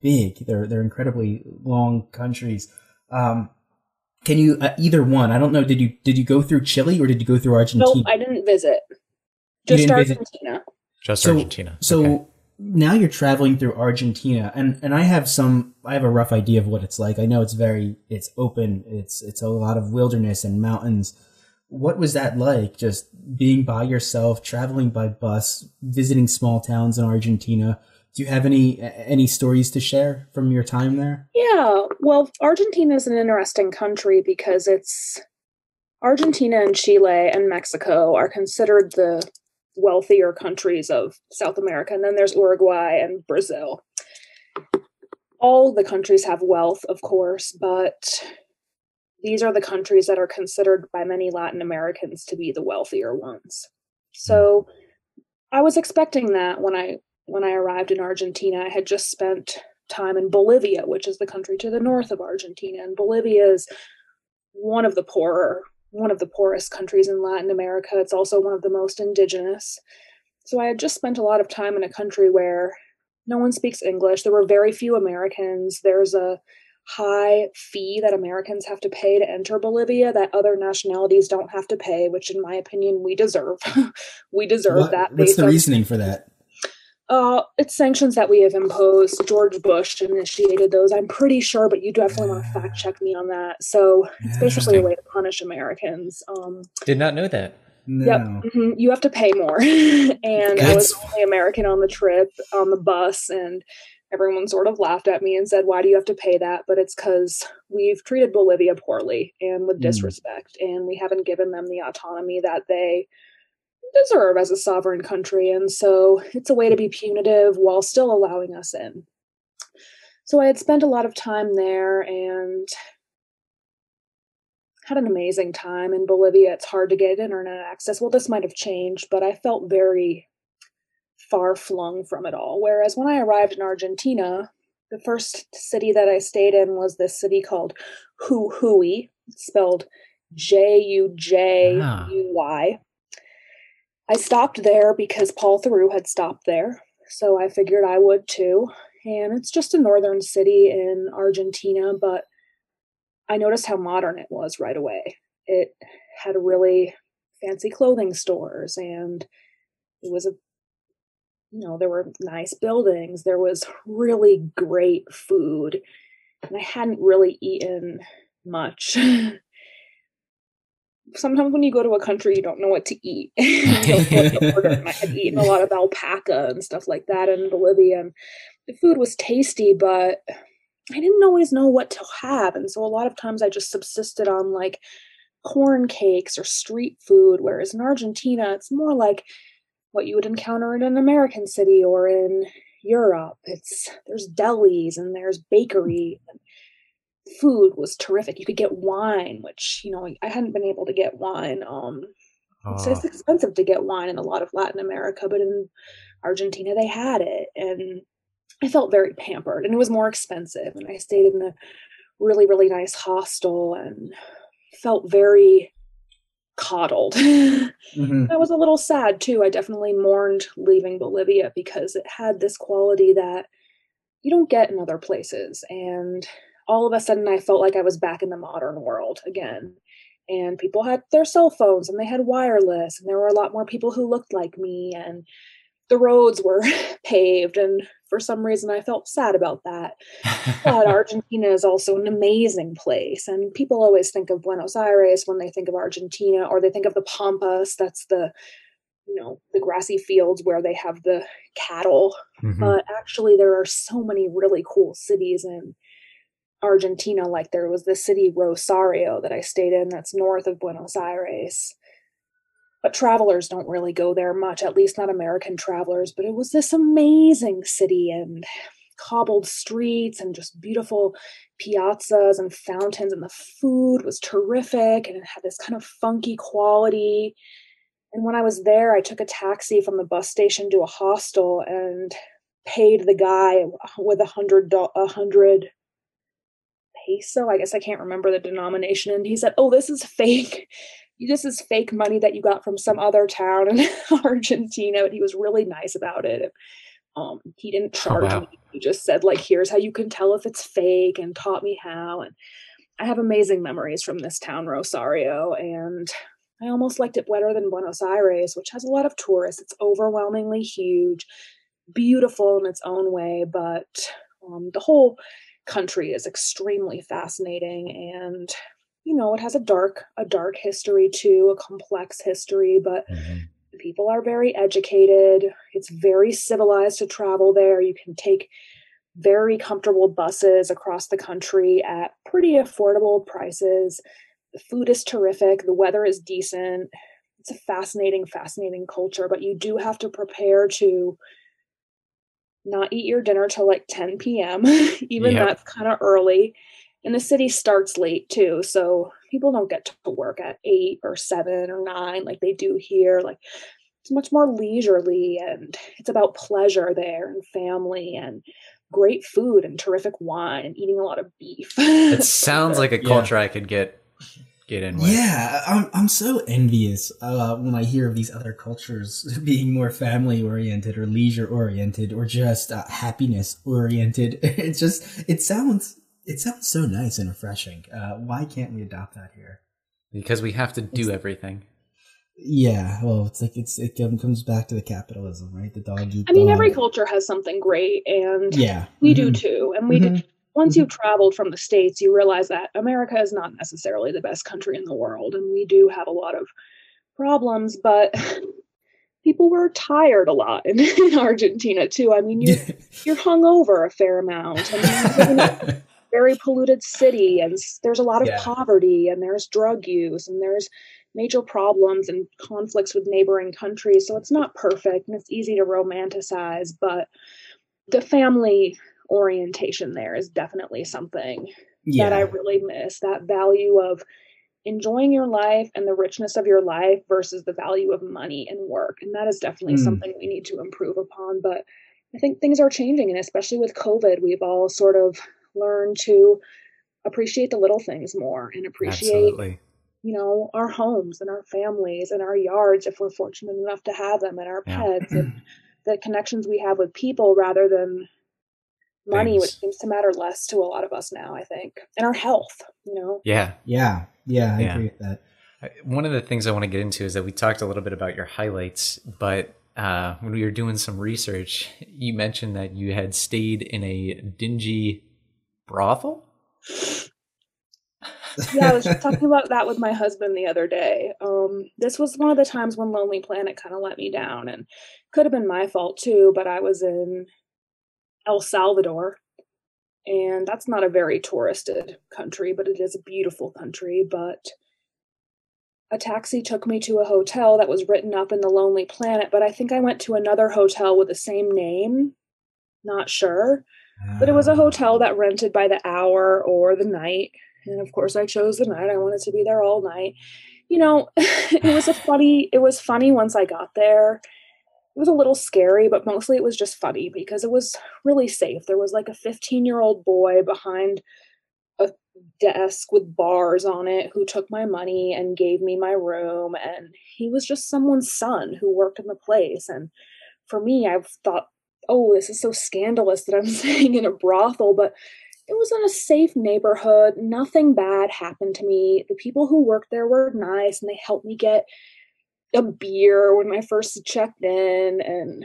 Speaker 1: big. They're they're incredibly long countries. Um, can you uh, either one? I don't know. Did you did you go through Chile or did you go through Argentina?
Speaker 4: No, I didn't visit. Just didn't Argentina. Visit?
Speaker 2: Just so, Argentina.
Speaker 1: So okay. now you're traveling through Argentina, and and I have some. I have a rough idea of what it's like. I know it's very. It's open. It's it's a lot of wilderness and mountains. What was that like? Just being by yourself, traveling by bus, visiting small towns in Argentina do you have any any stories to share from your time there?
Speaker 4: Yeah, well, Argentina is an interesting country because it's Argentina and Chile and Mexico are considered the wealthier countries of South America, and then there's Uruguay and Brazil. All the countries have wealth, of course, but these are the countries that are considered by many Latin Americans to be the wealthier ones. So I was expecting that when I when I arrived in Argentina, I had just spent time in Bolivia, which is the country to the north of Argentina. And Bolivia is one of the poorer, one of the poorest countries in Latin America. It's also one of the most indigenous. So I had just spent a lot of time in a country where no one speaks English. There were very few Americans. There's a high fee that Americans have to pay to enter Bolivia that other nationalities don't have to pay, which in my opinion we deserve. we deserve what, that.
Speaker 1: What's the reasoning for that?
Speaker 4: Uh, it's sanctions that we have imposed. George Bush initiated those, I'm pretty sure, but you definitely want to fact check me on that. So it's basically a way to punish Americans. Um,
Speaker 2: Did not know that.
Speaker 1: No.
Speaker 4: Yep, mm-hmm, you have to pay more. and I was the only American on the trip on the bus, and everyone sort of laughed at me and said, "Why do you have to pay that?" But it's because we've treated Bolivia poorly and with hmm. disrespect, mm. and we haven't given them the autonomy that they deserve as a sovereign country. And so it's a way to be punitive while still allowing us in. So I had spent a lot of time there and had an amazing time in Bolivia. It's hard to get internet access. Well, this might have changed, but I felt very far flung from it all. Whereas when I arrived in Argentina, the first city that I stayed in was this city called Jujuy, spelled J U J ah. U Y. I stopped there because Paul Theroux had stopped there. So I figured I would too. And it's just a northern city in Argentina, but I noticed how modern it was right away. It had really fancy clothing stores and it was a you know there were nice buildings there was really great food and i hadn't really eaten much sometimes when you go to a country you don't know what to eat i had eaten a lot of alpaca and stuff like that in bolivia and the food was tasty but i didn't always know what to have and so a lot of times i just subsisted on like corn cakes or street food whereas in argentina it's more like what you would encounter in an American city or in Europe. It's there's delis and there's bakery. Food was terrific. You could get wine, which you know I hadn't been able to get wine. Um, oh. so it's expensive to get wine in a lot of Latin America, but in Argentina they had it, and I felt very pampered. And it was more expensive, and I stayed in a really really nice hostel and felt very coddled. mm-hmm. I was a little sad too. I definitely mourned leaving Bolivia because it had this quality that you don't get in other places. And all of a sudden, I felt like I was back in the modern world again. And people had their cell phones and they had wireless, and there were a lot more people who looked like me. And the roads were paved and for some reason i felt sad about that but argentina is also an amazing place and people always think of buenos aires when they think of argentina or they think of the pampas that's the you know the grassy fields where they have the cattle mm-hmm. but actually there are so many really cool cities in argentina like there was the city rosario that i stayed in that's north of buenos aires but travelers don't really go there much, at least not American travelers. But it was this amazing city and cobbled streets and just beautiful piazzas and fountains, and the food was terrific and it had this kind of funky quality. And when I was there, I took a taxi from the bus station to a hostel and paid the guy with a hundred a hundred peso. I guess I can't remember the denomination. And he said, "Oh, this is fake this is fake money that you got from some other town in Argentina. But he was really nice about it. Um, he didn't oh, charge oh, wow. me. He just said, like, here's how you can tell if it's fake and taught me how. And I have amazing memories from this town, Rosario. And I almost liked it better than Buenos Aires, which has a lot of tourists. It's overwhelmingly huge, beautiful in its own way, but um, the whole country is extremely fascinating and you know it has a dark a dark history too a complex history but mm-hmm. people are very educated. It's very civilized to travel there. You can take very comfortable buses across the country at pretty affordable prices. The food is terrific. The weather is decent. It's a fascinating fascinating culture but you do have to prepare to not eat your dinner till like 10 p.m even yep. that's kind of early and the city starts late too so people don't get to work at eight or seven or nine like they do here like it's much more leisurely and it's about pleasure there and family and great food and terrific wine and eating a lot of beef
Speaker 2: it sounds like a culture yeah. i could get get in with
Speaker 1: yeah i'm, I'm so envious uh, when i hear of these other cultures being more family oriented or leisure oriented or just uh, happiness oriented it just it sounds it sounds so nice and refreshing. Uh, why can't we adopt that here?
Speaker 2: Because we have to do it's, everything.
Speaker 1: Yeah, well, it's like it's it comes back to the capitalism, right? The dog eat.
Speaker 4: I mean, every culture has something great, and
Speaker 1: yeah,
Speaker 4: we mm-hmm. do too. And we mm-hmm. do, once mm-hmm. you've traveled from the states, you realize that America is not necessarily the best country in the world, and we do have a lot of problems. But people were tired a lot in, in Argentina too. I mean, you you're hung over a fair amount. I mean, very polluted city and there's a lot of yeah. poverty and there's drug use and there's major problems and conflicts with neighboring countries so it's not perfect and it's easy to romanticize but the family orientation there is definitely something yeah. that i really miss that value of enjoying your life and the richness of your life versus the value of money and work and that is definitely mm. something we need to improve upon but i think things are changing and especially with covid we've all sort of learned to appreciate the little things more and appreciate Absolutely. you know our homes and our families and our yards if we're fortunate enough to have them and our yeah. pets and the connections we have with people rather than money Things. which seems to matter less to a lot of us now i think and our health you know
Speaker 2: yeah
Speaker 1: yeah yeah i yeah. agree with that
Speaker 2: one of the things i want to get into is that we talked a little bit about your highlights but uh, when we were doing some research, you mentioned that you had stayed in a dingy brothel.
Speaker 4: yeah, I was just talking about that with my husband the other day. Um, this was one of the times when Lonely Planet kind of let me down, and could have been my fault too. But I was in El Salvador, and that's not a very touristed country, but it is a beautiful country. But a taxi took me to a hotel that was written up in the Lonely Planet, but I think I went to another hotel with the same name. Not sure. But it was a ah. hotel that rented by the hour or the night. And of course I chose the night. I wanted to be there all night. You know, it was a funny it was funny once I got there. It was a little scary, but mostly it was just funny because it was really safe. There was like a 15-year-old boy behind a desk with bars on it who took my money and gave me my room and he was just someone's son who worked in the place. And for me I've thought oh this is so scandalous that I'm staying in a brothel but it was in a safe neighborhood. Nothing bad happened to me. The people who worked there were nice and they helped me get a beer when I first checked in and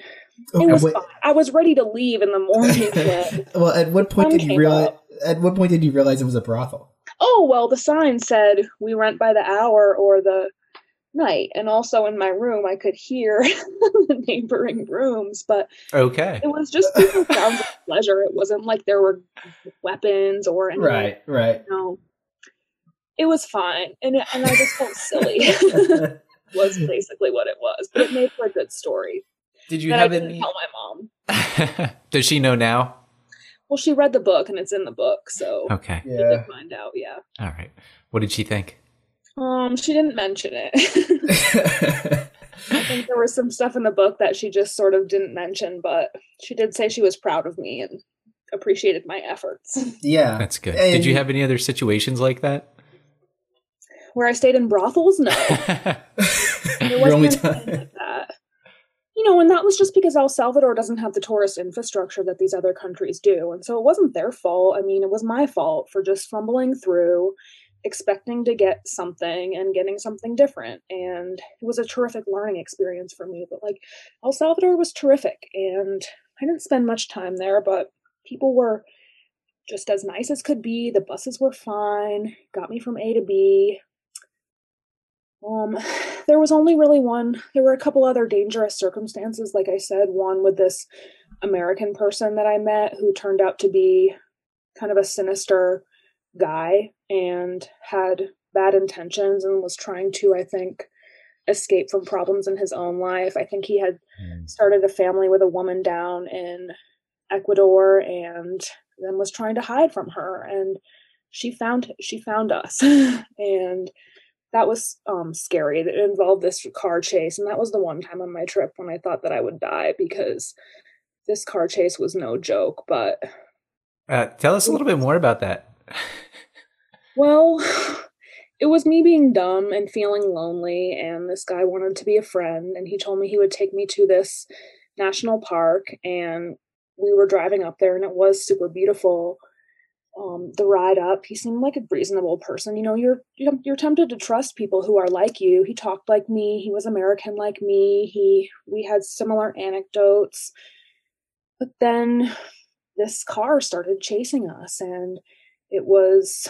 Speaker 4: it was fine. I was ready to leave in the morning.
Speaker 1: well, at what point did you realize? Up. At what point did you realize it was a brothel?
Speaker 4: Oh well, the sign said we rent by the hour or the night, and also in my room I could hear the neighboring rooms. But
Speaker 2: okay,
Speaker 4: it was just people sounds of pleasure. It wasn't like there were weapons or anything.
Speaker 1: Right, right.
Speaker 4: No, it was fine, and and I just felt silly. was basically what it was, but it made for a good story.
Speaker 2: Did you have
Speaker 4: I
Speaker 2: any?
Speaker 4: Tell my
Speaker 2: mom. Does she know now?
Speaker 4: Well, she read the book and it's in the book, so
Speaker 2: okay,
Speaker 4: yeah. did find out. Yeah.
Speaker 2: All right. What did she think?
Speaker 4: Um, she didn't mention it. I think there was some stuff in the book that she just sort of didn't mention, but she did say she was proud of me and appreciated my efforts.
Speaker 1: Yeah,
Speaker 2: that's good. And did you have any other situations like that?
Speaker 4: Where I stayed in brothels? No. it wasn't like that you know, and that was just because El Salvador doesn't have the tourist infrastructure that these other countries do. And so it wasn't their fault. I mean, it was my fault for just fumbling through, expecting to get something and getting something different. And it was a terrific learning experience for me. But like El Salvador was terrific. And I didn't spend much time there, but people were just as nice as could be. The buses were fine, got me from A to B. Um, there was only really one. There were a couple other dangerous circumstances, like I said. One with this American person that I met who turned out to be kind of a sinister guy and had bad intentions and was trying to, I think, escape from problems in his own life. I think he had mm. started a family with a woman down in Ecuador and then was trying to hide from her and she found she found us and that was um, scary. It involved this car chase, and that was the one time on my trip when I thought that I would die because this car chase was no joke. But
Speaker 2: uh, tell us a little bit more about that.
Speaker 4: well, it was me being dumb and feeling lonely, and this guy wanted to be a friend, and he told me he would take me to this national park, and we were driving up there, and it was super beautiful um, the ride up. He seemed like a reasonable person. You know, you're you're tempted to trust people who are like you. He talked like me. He was American like me. He we had similar anecdotes. But then this car started chasing us, and it was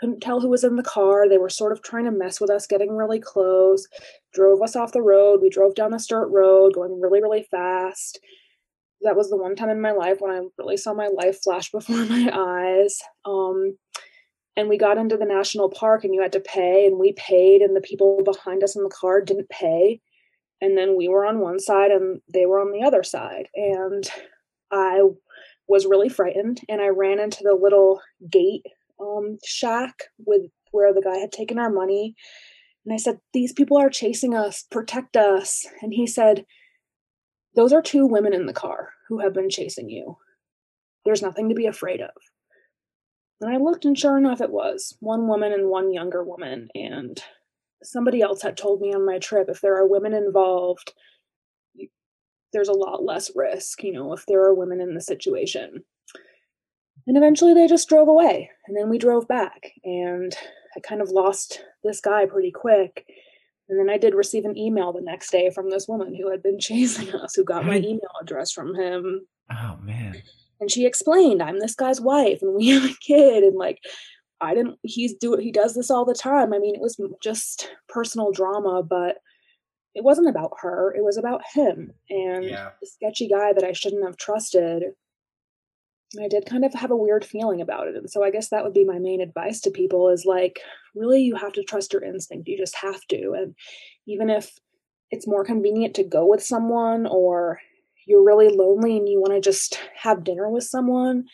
Speaker 4: couldn't tell who was in the car. They were sort of trying to mess with us, getting really close. Drove us off the road. We drove down a dirt road, going really really fast that was the one time in my life when I really saw my life flash before my eyes. Um, and we got into the national park and you had to pay and we paid and the people behind us in the car didn't pay. And then we were on one side and they were on the other side. And i was really frightened and i ran into the little gate um, shack with where the guy had taken our money. And i said these people are chasing us. Protect us. And he said those are two women in the car who have been chasing you. There's nothing to be afraid of. And I looked, and sure enough, it was one woman and one younger woman. And somebody else had told me on my trip if there are women involved, there's a lot less risk, you know, if there are women in the situation. And eventually they just drove away. And then we drove back. And I kind of lost this guy pretty quick. And then I did receive an email the next day from this woman who had been chasing us, who got my email address from him.
Speaker 2: Oh man.
Speaker 4: And she explained, I'm this guy's wife and we have a kid. And like, I didn't, he's do he does this all the time. I mean, it was just personal drama, but it wasn't about her. It was about him and
Speaker 1: Yeah.
Speaker 4: the sketchy guy that I shouldn't have trusted. I did kind of have a weird feeling about it. And so I guess that would be my main advice to people is like, really, you have to trust your instinct. You just have to. And even if it's more convenient to go with someone or you're really lonely and you want to just have dinner with someone,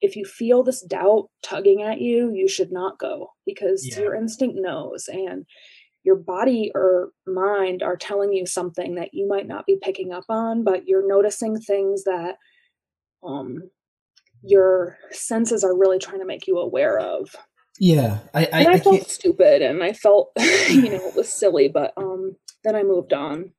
Speaker 4: if you feel this doubt tugging at you, you should not go because
Speaker 1: Yeah.
Speaker 4: your instinct knows and your body or mind are telling you something that you might not be picking up on, but you're noticing things that um your senses are really trying to make you aware of.
Speaker 1: Yeah, I I,
Speaker 4: And I,
Speaker 1: I
Speaker 4: felt
Speaker 1: can't.
Speaker 4: stupid and I felt you know it was silly, but um then I moved on.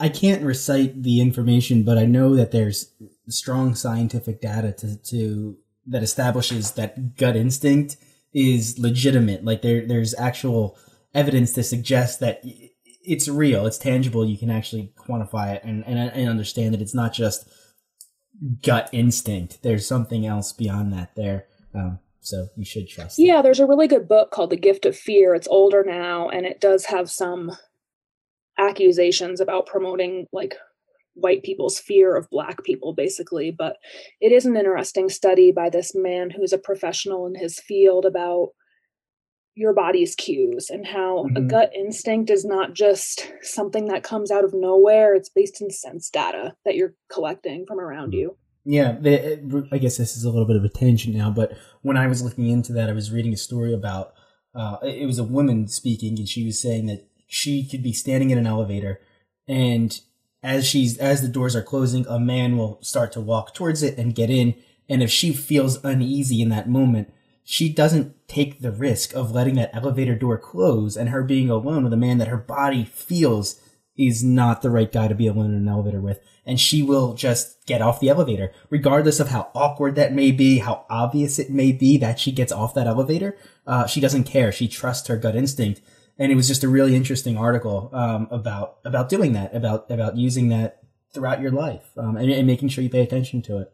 Speaker 1: I can't recite the information, but I know that there's strong scientific data to, to that establishes that gut instinct is legitimate. Like there, there's actual evidence to suggest that it's real, it's tangible. You can actually quantify it and, and, and understand that it's not just gut instinct. There's something else beyond that there. Um, so you should trust.
Speaker 4: Yeah, there's a really good book called The Gift of Fear. It's older now and it does have some accusations about promoting like white people's fear of black people basically, but it is an interesting study by this man who's a professional in his field about your body's cues and how a
Speaker 1: Mhm.
Speaker 4: gut instinct is not just something that comes out of nowhere. It's based in sense data that you're collecting from around you.
Speaker 1: Yeah, the, I guess this is a little bit of a tangent now, but when I was looking into that, I was reading a story about uh, it was a woman speaking, and she was saying that she could be standing in an elevator, and as she's as the doors are closing, a man will start to walk towards it and get in, and if she feels uneasy in that moment, she doesn't take the risk of letting that elevator door close and her being alone with a man that her body feels is not the right guy to be alone in an elevator with. And she will just get off the elevator, regardless of how awkward that may be, how obvious it may be that she gets off that elevator. Uh, she doesn't care. She trusts her gut instinct. And it was just a really interesting article um, about about doing that, about about using that throughout your life, um, and, and making sure you pay attention to it.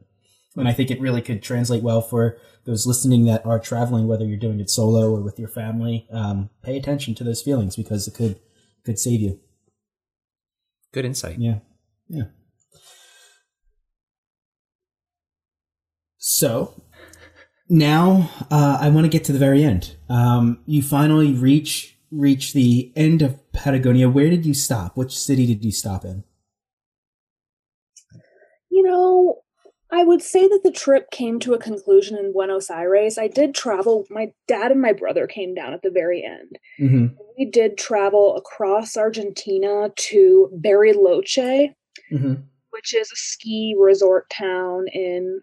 Speaker 1: And I think it really could translate well for those listening that are traveling, whether you're doing it solo or with your family. Um, pay attention to those feelings because it could could save you.
Speaker 2: Good insight.
Speaker 1: Yeah. Yeah. So now uh, I want to get to the very end. Um, you finally reach reach the end of Patagonia. Where did you stop? Which city did you stop in?
Speaker 4: You know, I would say that the trip came to a conclusion in Buenos Aires. I did travel, my dad and my brother came down at the very end.
Speaker 1: Mm-hmm.
Speaker 4: We did travel across Argentina to Bariloche,
Speaker 1: Mm-hmm.
Speaker 4: which is a ski resort town in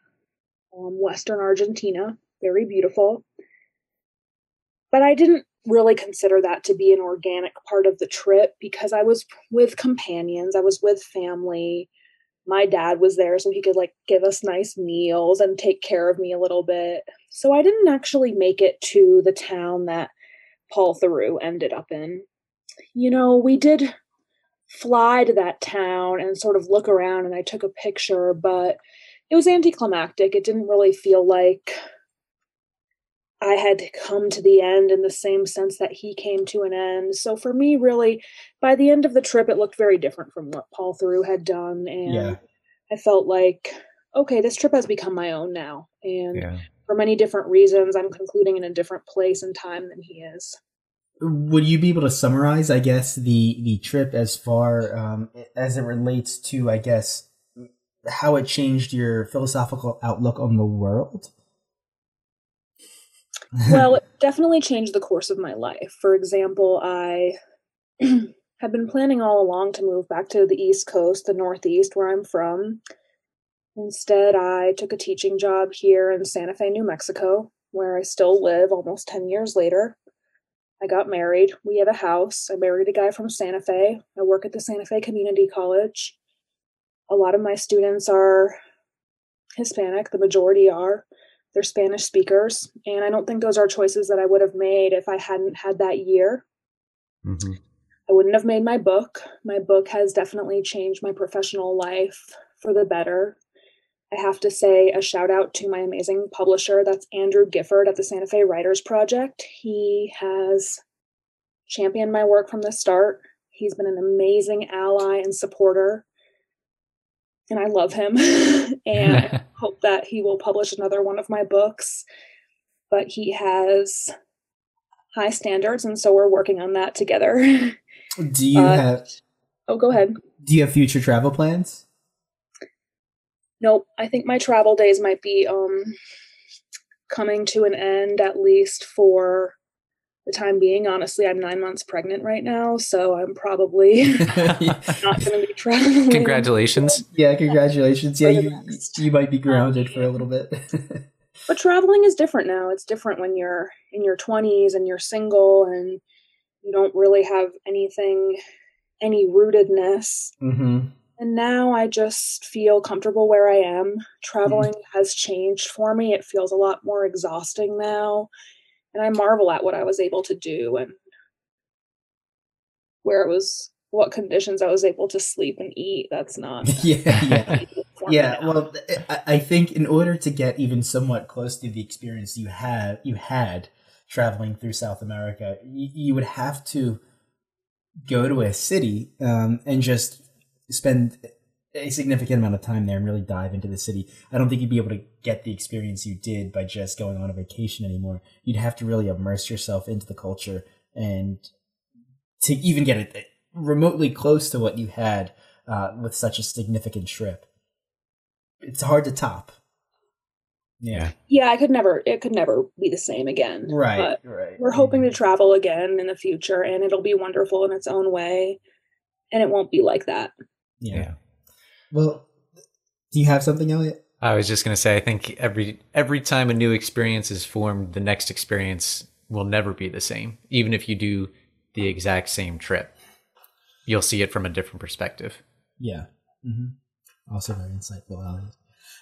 Speaker 4: um, western Argentina. Very beautiful. But I didn't really consider that to be an organic part of the trip because I was with companions, I was with family. My dad was there so he could like give us nice meals and take care of me a little bit. So I didn't actually make it to the town that Paul Theroux ended up in. You know, we did fly to that town and sort of look around and I took a picture, but it was anticlimactic. It didn't really feel like I had come to the end in the same sense that he came to an end. So for me, really, by the end of the trip, it looked very different from what Paul Theroux had done. And
Speaker 1: Yeah.
Speaker 4: I felt like, okay, this trip has become my own now. And
Speaker 2: Yeah.
Speaker 4: for many different reasons, I'm concluding in a different place and time than he is.
Speaker 1: Would you be able to summarize, I guess, the the trip as far um, as it relates to, I guess, how it changed your philosophical outlook on the world?
Speaker 4: Well, it definitely changed the course of my life. For example, I have been planning all along to move back to the East Coast, the Northeast, where I'm from. Instead, I took a teaching job here in Santa Fe, New Mexico, where I still live almost 10 years later. I got married. We have a house. I married a guy from Santa Fe. I work at the Santa Fe Community College. A lot of my students are Hispanic, the majority are they're Spanish speakers, and I don't think those are choices that I would have made if I hadn't had that year.
Speaker 2: hmm
Speaker 4: I wouldn't have made my book. My book has definitely changed my professional life for the better. I have to say a shout out to my amazing publisher. That's Andrew Gifford at the Santa Fe Writers Project. He has championed my work from the start. He's been an amazing ally and supporter. And I love him and hope that he will publish another one of my books. But he has high standards, and so we're working on that together.
Speaker 1: Do you
Speaker 4: Uh,
Speaker 1: have
Speaker 4: oh, go ahead.
Speaker 1: Do you have future travel plans?
Speaker 4: Nope. I think my travel days might be um coming to an end at least for the time being. Honestly, I'm nine months pregnant right now, so I'm probably not going to be traveling.
Speaker 2: Congratulations.
Speaker 1: yeah, congratulations. Yeah, you you might be grounded for a little bit.
Speaker 4: But traveling is different now. It's different when you're in your 20s and you're single and you don't really have anything, any rootedness.
Speaker 1: mm-hmm.
Speaker 4: And now I just feel comfortable where I am. Traveling has changed for me. It feels a lot more exhausting now. And I marvel at what I was able to do and where it was, what conditions I was able to sleep and eat. That's not.
Speaker 1: Yeah, yeah.
Speaker 4: feasible for me
Speaker 1: Yeah, well, I, I think in order to get even somewhat close to the experience you have, you had traveling through South America, you, you would have to go to a city um, and just spend a significant amount of time there and really dive into the city. I don't think you'd be able to get the experience you did by just going on a vacation anymore. You'd have to really immerse yourself into the culture and to even get it remotely close to what you had uh, with such a significant trip it's hard to top.
Speaker 2: Yeah.
Speaker 4: yeah, I could never, it could never be the same again.
Speaker 1: Right.
Speaker 4: But
Speaker 1: right.
Speaker 4: we're hoping to travel again in the future and it'll be wonderful in its own way. And it won't be like that.
Speaker 1: Yeah.
Speaker 2: Yeah.
Speaker 1: Well, do you have something, Elliot?
Speaker 2: I was just going to say, I think every every time a new experience is formed, the next experience will never be the same. Even if you do the exact same trip, you'll see it from a different perspective.
Speaker 1: Yeah. Mm-hmm. Also very insightful, Elliot.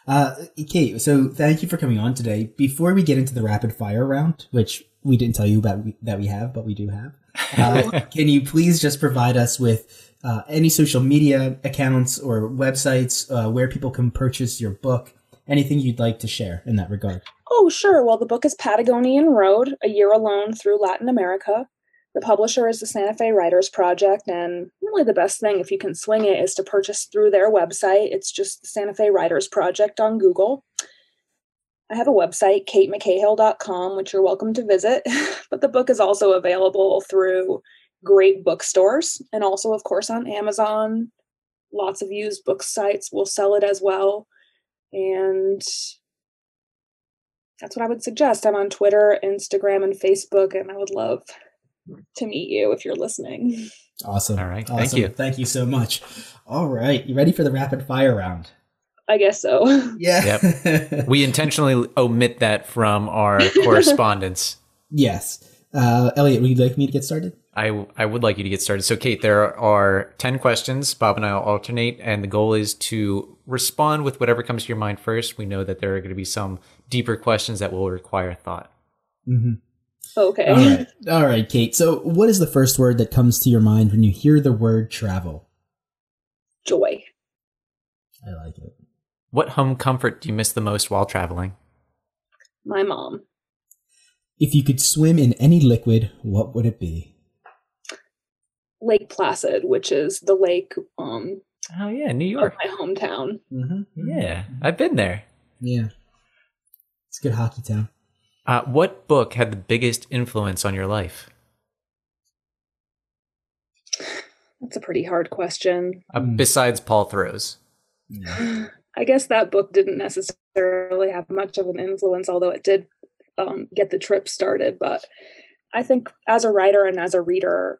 Speaker 1: Uh, Kate, so thank you for coming on today. Before we get into the rapid fire round, which we didn't tell you about that we have, but we do have, uh, can you please just provide us with uh, any social media accounts or websites uh, where people can purchase your book? Anything you'd like to share in that regard?
Speaker 4: Oh, sure. Well, the book is Patagonian Road, A Year Alone Through Latin America. The publisher is the Santa Fe Writers Project, and really the best thing, if you can swing it, is to purchase through their website. It's just the Santa Fe Writers Project on Google. I have a website, katemccahill.com, which you're welcome to visit. but the book is also available through great bookstores and also, of course, on Amazon. Lots of used book sites will sell it as well. And that's what I would suggest. I'm on Twitter, Instagram, and Facebook, and I would love to meet you if you're listening.
Speaker 1: Awesome.
Speaker 2: All right. Thank you.
Speaker 1: Thank you so much. All right. You ready for the rapid fire round?
Speaker 4: I guess so.
Speaker 1: Yeah.
Speaker 2: We intentionally omit that from our correspondence.
Speaker 1: yes. Uh, Elliot, would you like me to get started?
Speaker 2: I, I would like you to get started. So, Kate, there are 10 questions. Bob and I will alternate, and the goal is to respond with whatever comes to your mind first. We know that there are going to be some deeper questions that will require thought.
Speaker 1: Mm-hmm.
Speaker 4: okay.
Speaker 1: All right. All right, Kate. So, what is the first word that comes to your mind when you hear the word travel?
Speaker 4: Joy.
Speaker 1: I like it.
Speaker 2: What home comfort do you miss the most while traveling?
Speaker 4: My mom.
Speaker 1: If you could swim in any liquid, what would it be?
Speaker 4: Lake Placid, which is the lake um,
Speaker 2: Oh, yeah, New York.
Speaker 4: my hometown.
Speaker 1: Mm-hmm.
Speaker 2: Yeah, I've been there.
Speaker 1: Yeah. It's a good hockey town.
Speaker 2: Uh, what book had the biggest influence on your life?
Speaker 4: That's a pretty hard question.
Speaker 2: Uh,
Speaker 1: Hmm.
Speaker 2: Besides Paul Theroux's.
Speaker 1: Yeah.
Speaker 4: I guess that book didn't necessarily have much of an influence, although it did um, get the trip started. But I think as a writer and as a reader,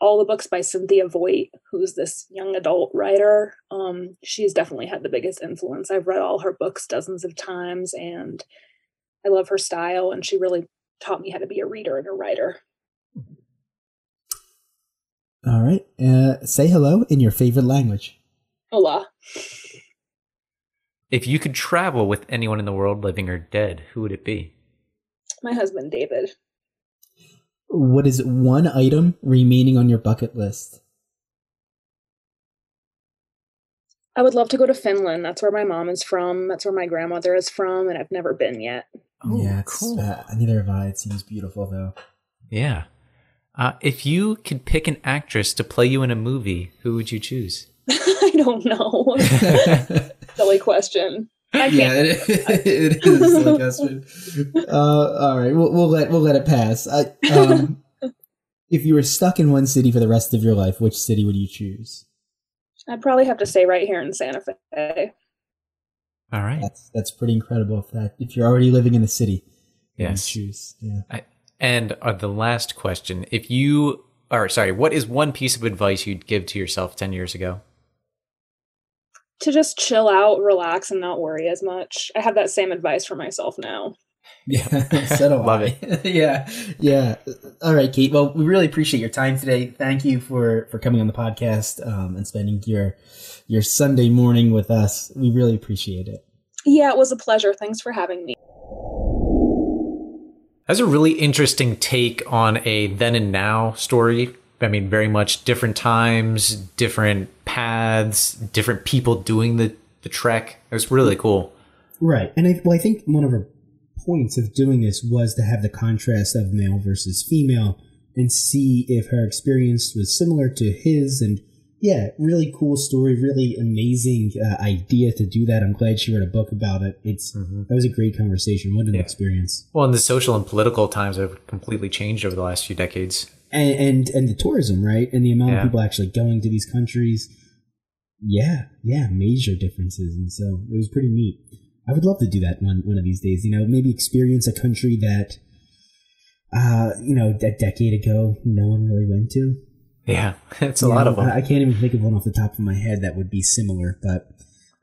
Speaker 4: all the books by Cynthia Voigt, who's this young adult writer, um, she's definitely had the biggest influence. I've read all her books dozens of times, and I love her style, and she really taught me how to be a reader and a writer.
Speaker 1: All right. Uh, say hello in your favorite language.
Speaker 4: Hola.
Speaker 2: If you could travel with anyone in the world, living or dead, who would it be?
Speaker 4: My husband, David.
Speaker 1: What is one item remaining on your bucket list?
Speaker 4: I would love to go to Finland. That's where my mom is from. That's where my grandmother is from, and I've never been yet.
Speaker 2: Oh,
Speaker 1: yeah, it's,
Speaker 2: cool.
Speaker 1: uh, neither have I. It seems beautiful though.
Speaker 2: Yeah. Uh, if you could pick an actress to play you in a movie, who would you choose?
Speaker 4: I don't know. Silly question. I
Speaker 1: yeah, it, it is a silly question. Uh, all right, we'll, we'll let we'll let it pass. I, um, if you were stuck in one city for the rest of your life, which city would you choose?
Speaker 4: I'd probably have to stay right here in Santa Fe.
Speaker 2: All right.
Speaker 1: That's that's pretty incredible. If that if you're already living in the city,
Speaker 2: Yes.
Speaker 1: choose. Yeah.
Speaker 2: I, and uh, the last question: If you, or sorry, what is one piece of advice you'd give to yourself ten years ago?
Speaker 4: To just chill out, relax, and not worry as much. I have that same advice for myself now.
Speaker 1: Yeah, so do
Speaker 2: Love
Speaker 1: I. yeah, yeah. All right, Kate. Well, we really appreciate your time today. Thank you for for coming on the podcast um, and spending your your Sunday morning with us. We really appreciate it.
Speaker 4: Yeah, it was a pleasure. Thanks for having me.
Speaker 2: That's a really interesting take on a then and now story. I mean, very much different times, different paths, different people doing the the trek. It was really cool.
Speaker 1: Right, and I, well, I think one of her points of doing this was to have the contrast of male versus female and see if her experience was similar to his. And yeah, really cool story, really amazing uh, idea to do that. I'm glad she wrote a book about it. It's that was a great conversation. What an
Speaker 2: Yeah.
Speaker 1: experience.
Speaker 2: Well, and the social and political times have completely changed over the last few decades.
Speaker 1: And and and the tourism, right? And the amount
Speaker 2: Yeah.
Speaker 1: of people actually going to these countries. Yeah, yeah, major differences, and so it was pretty neat. I would love to do that one one of these days. You know, maybe experience a country that, uh, you know, a decade ago no one really went to.
Speaker 2: Yeah, it's a
Speaker 1: You
Speaker 2: lot
Speaker 1: know,
Speaker 2: of them.
Speaker 1: I, can't even think of one off the top of my head that would be similar, but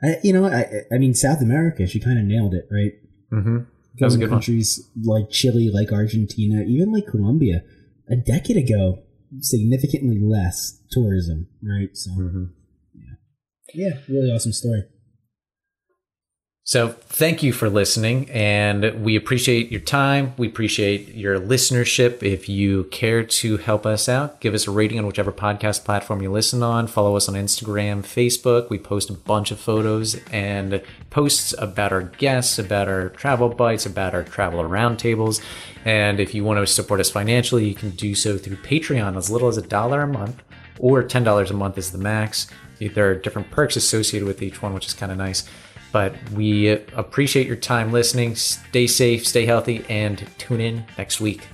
Speaker 1: I, you know, I I mean, South America, she kind of nailed it, right?
Speaker 2: hmm That was a
Speaker 1: Going to
Speaker 2: good one.
Speaker 1: countries like Chile, like Argentina, even like Colombia, a decade ago, significantly less tourism, right? So,
Speaker 2: hmm
Speaker 1: yeah, really awesome story.
Speaker 2: So, thank you for listening, and we appreciate your time. We appreciate your listenership. If you care to help us out, give us a rating on whichever podcast platform you listen on. Follow us on Instagram, Facebook. We post a bunch of photos and posts about our guests, about our travel bites, about our travel roundtables. And if you want to support us financially, you can do so through Patreon, as little as a dollar a month, or $10 a month is the max. There are different perks associated with each one, which is kind of nice. But we appreciate your time listening. Stay safe, stay healthy, and tune in next week.